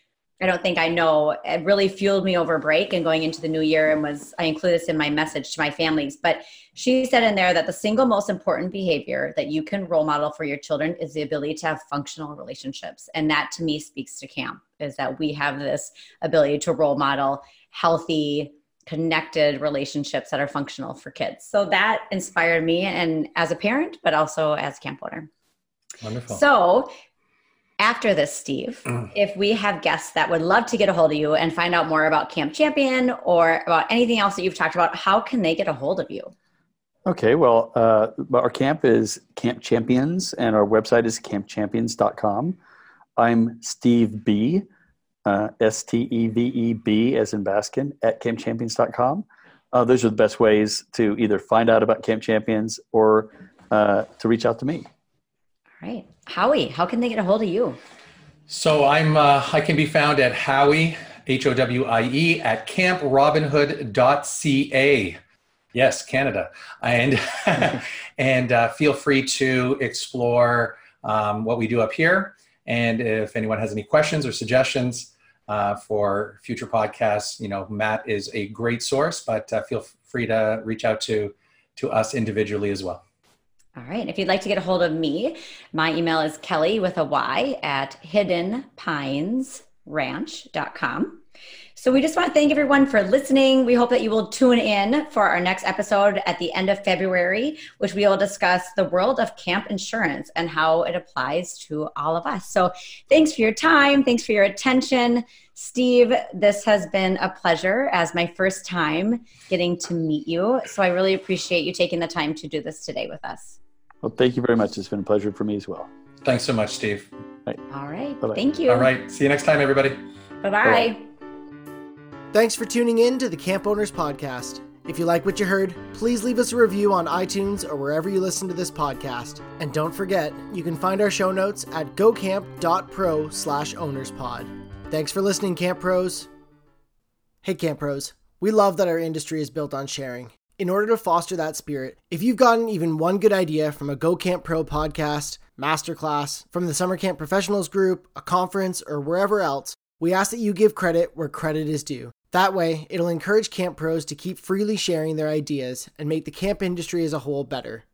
I don't think I know. It really fueled me over break and going into the new year and was I include this in my message to my families. But she said in there that the single most important behavior that you can role model for your children is the ability to have functional relationships. And that to me speaks to camp is that we have this ability to role model healthy, connected relationships that are functional for kids. So that inspired me and as a parent, but also as camp owner. Wonderful. So after this, Steve, mm. if we have guests that would love to get a hold of you and find out more about Camp Champion or about anything else that you've talked about, how can they get a hold of you? Okay, well, uh, our camp is Camp Champions, and our website is campchampions.com. I'm Steve B, uh, S T E V E B, as in Baskin, at campchampions.com. Uh, those are the best ways to either find out about Camp Champions or uh, to reach out to me. Right. Howie, how can they get a hold of you? So I'm uh, I can be found at Howie, H O W I E, at camprobinhood.ca. Yes, Canada. And and uh, feel free to explore um, what we do up here. And if anyone has any questions or suggestions uh, for future podcasts, you know, Matt is a great source, but uh, feel free to reach out to to us individually as well. All right. If you'd like to get a hold of me, my email is Kelly with a Y at hiddenpinesranch.com. So we just want to thank everyone for listening. We hope that you will tune in for our next episode at the end of February, which we will discuss the world of camp insurance and how it applies to all of us. So thanks for your time. Thanks for your attention. Steve, this has been a pleasure as my first time getting to meet you. So I really appreciate you taking the time to do this today with us. Well, thank you very much. It's been a pleasure for me as well. Thanks so much, Steve. Right. All right. Bye-bye. Thank you. All right. See you next time, everybody. Bye bye. Thanks for tuning in to the Camp Owners Podcast. If you like what you heard, please leave us a review on iTunes or wherever you listen to this podcast. And don't forget, you can find our show notes at gocamp.pro slash ownerspod. Thanks for listening, Camp Pros. Hey, Camp Pros. We love that our industry is built on sharing. In order to foster that spirit, if you've gotten even one good idea from a Go Camp Pro podcast, masterclass, from the Summer Camp Professionals group, a conference, or wherever else, we ask that you give credit where credit is due. That way, it'll encourage camp pros to keep freely sharing their ideas and make the camp industry as a whole better.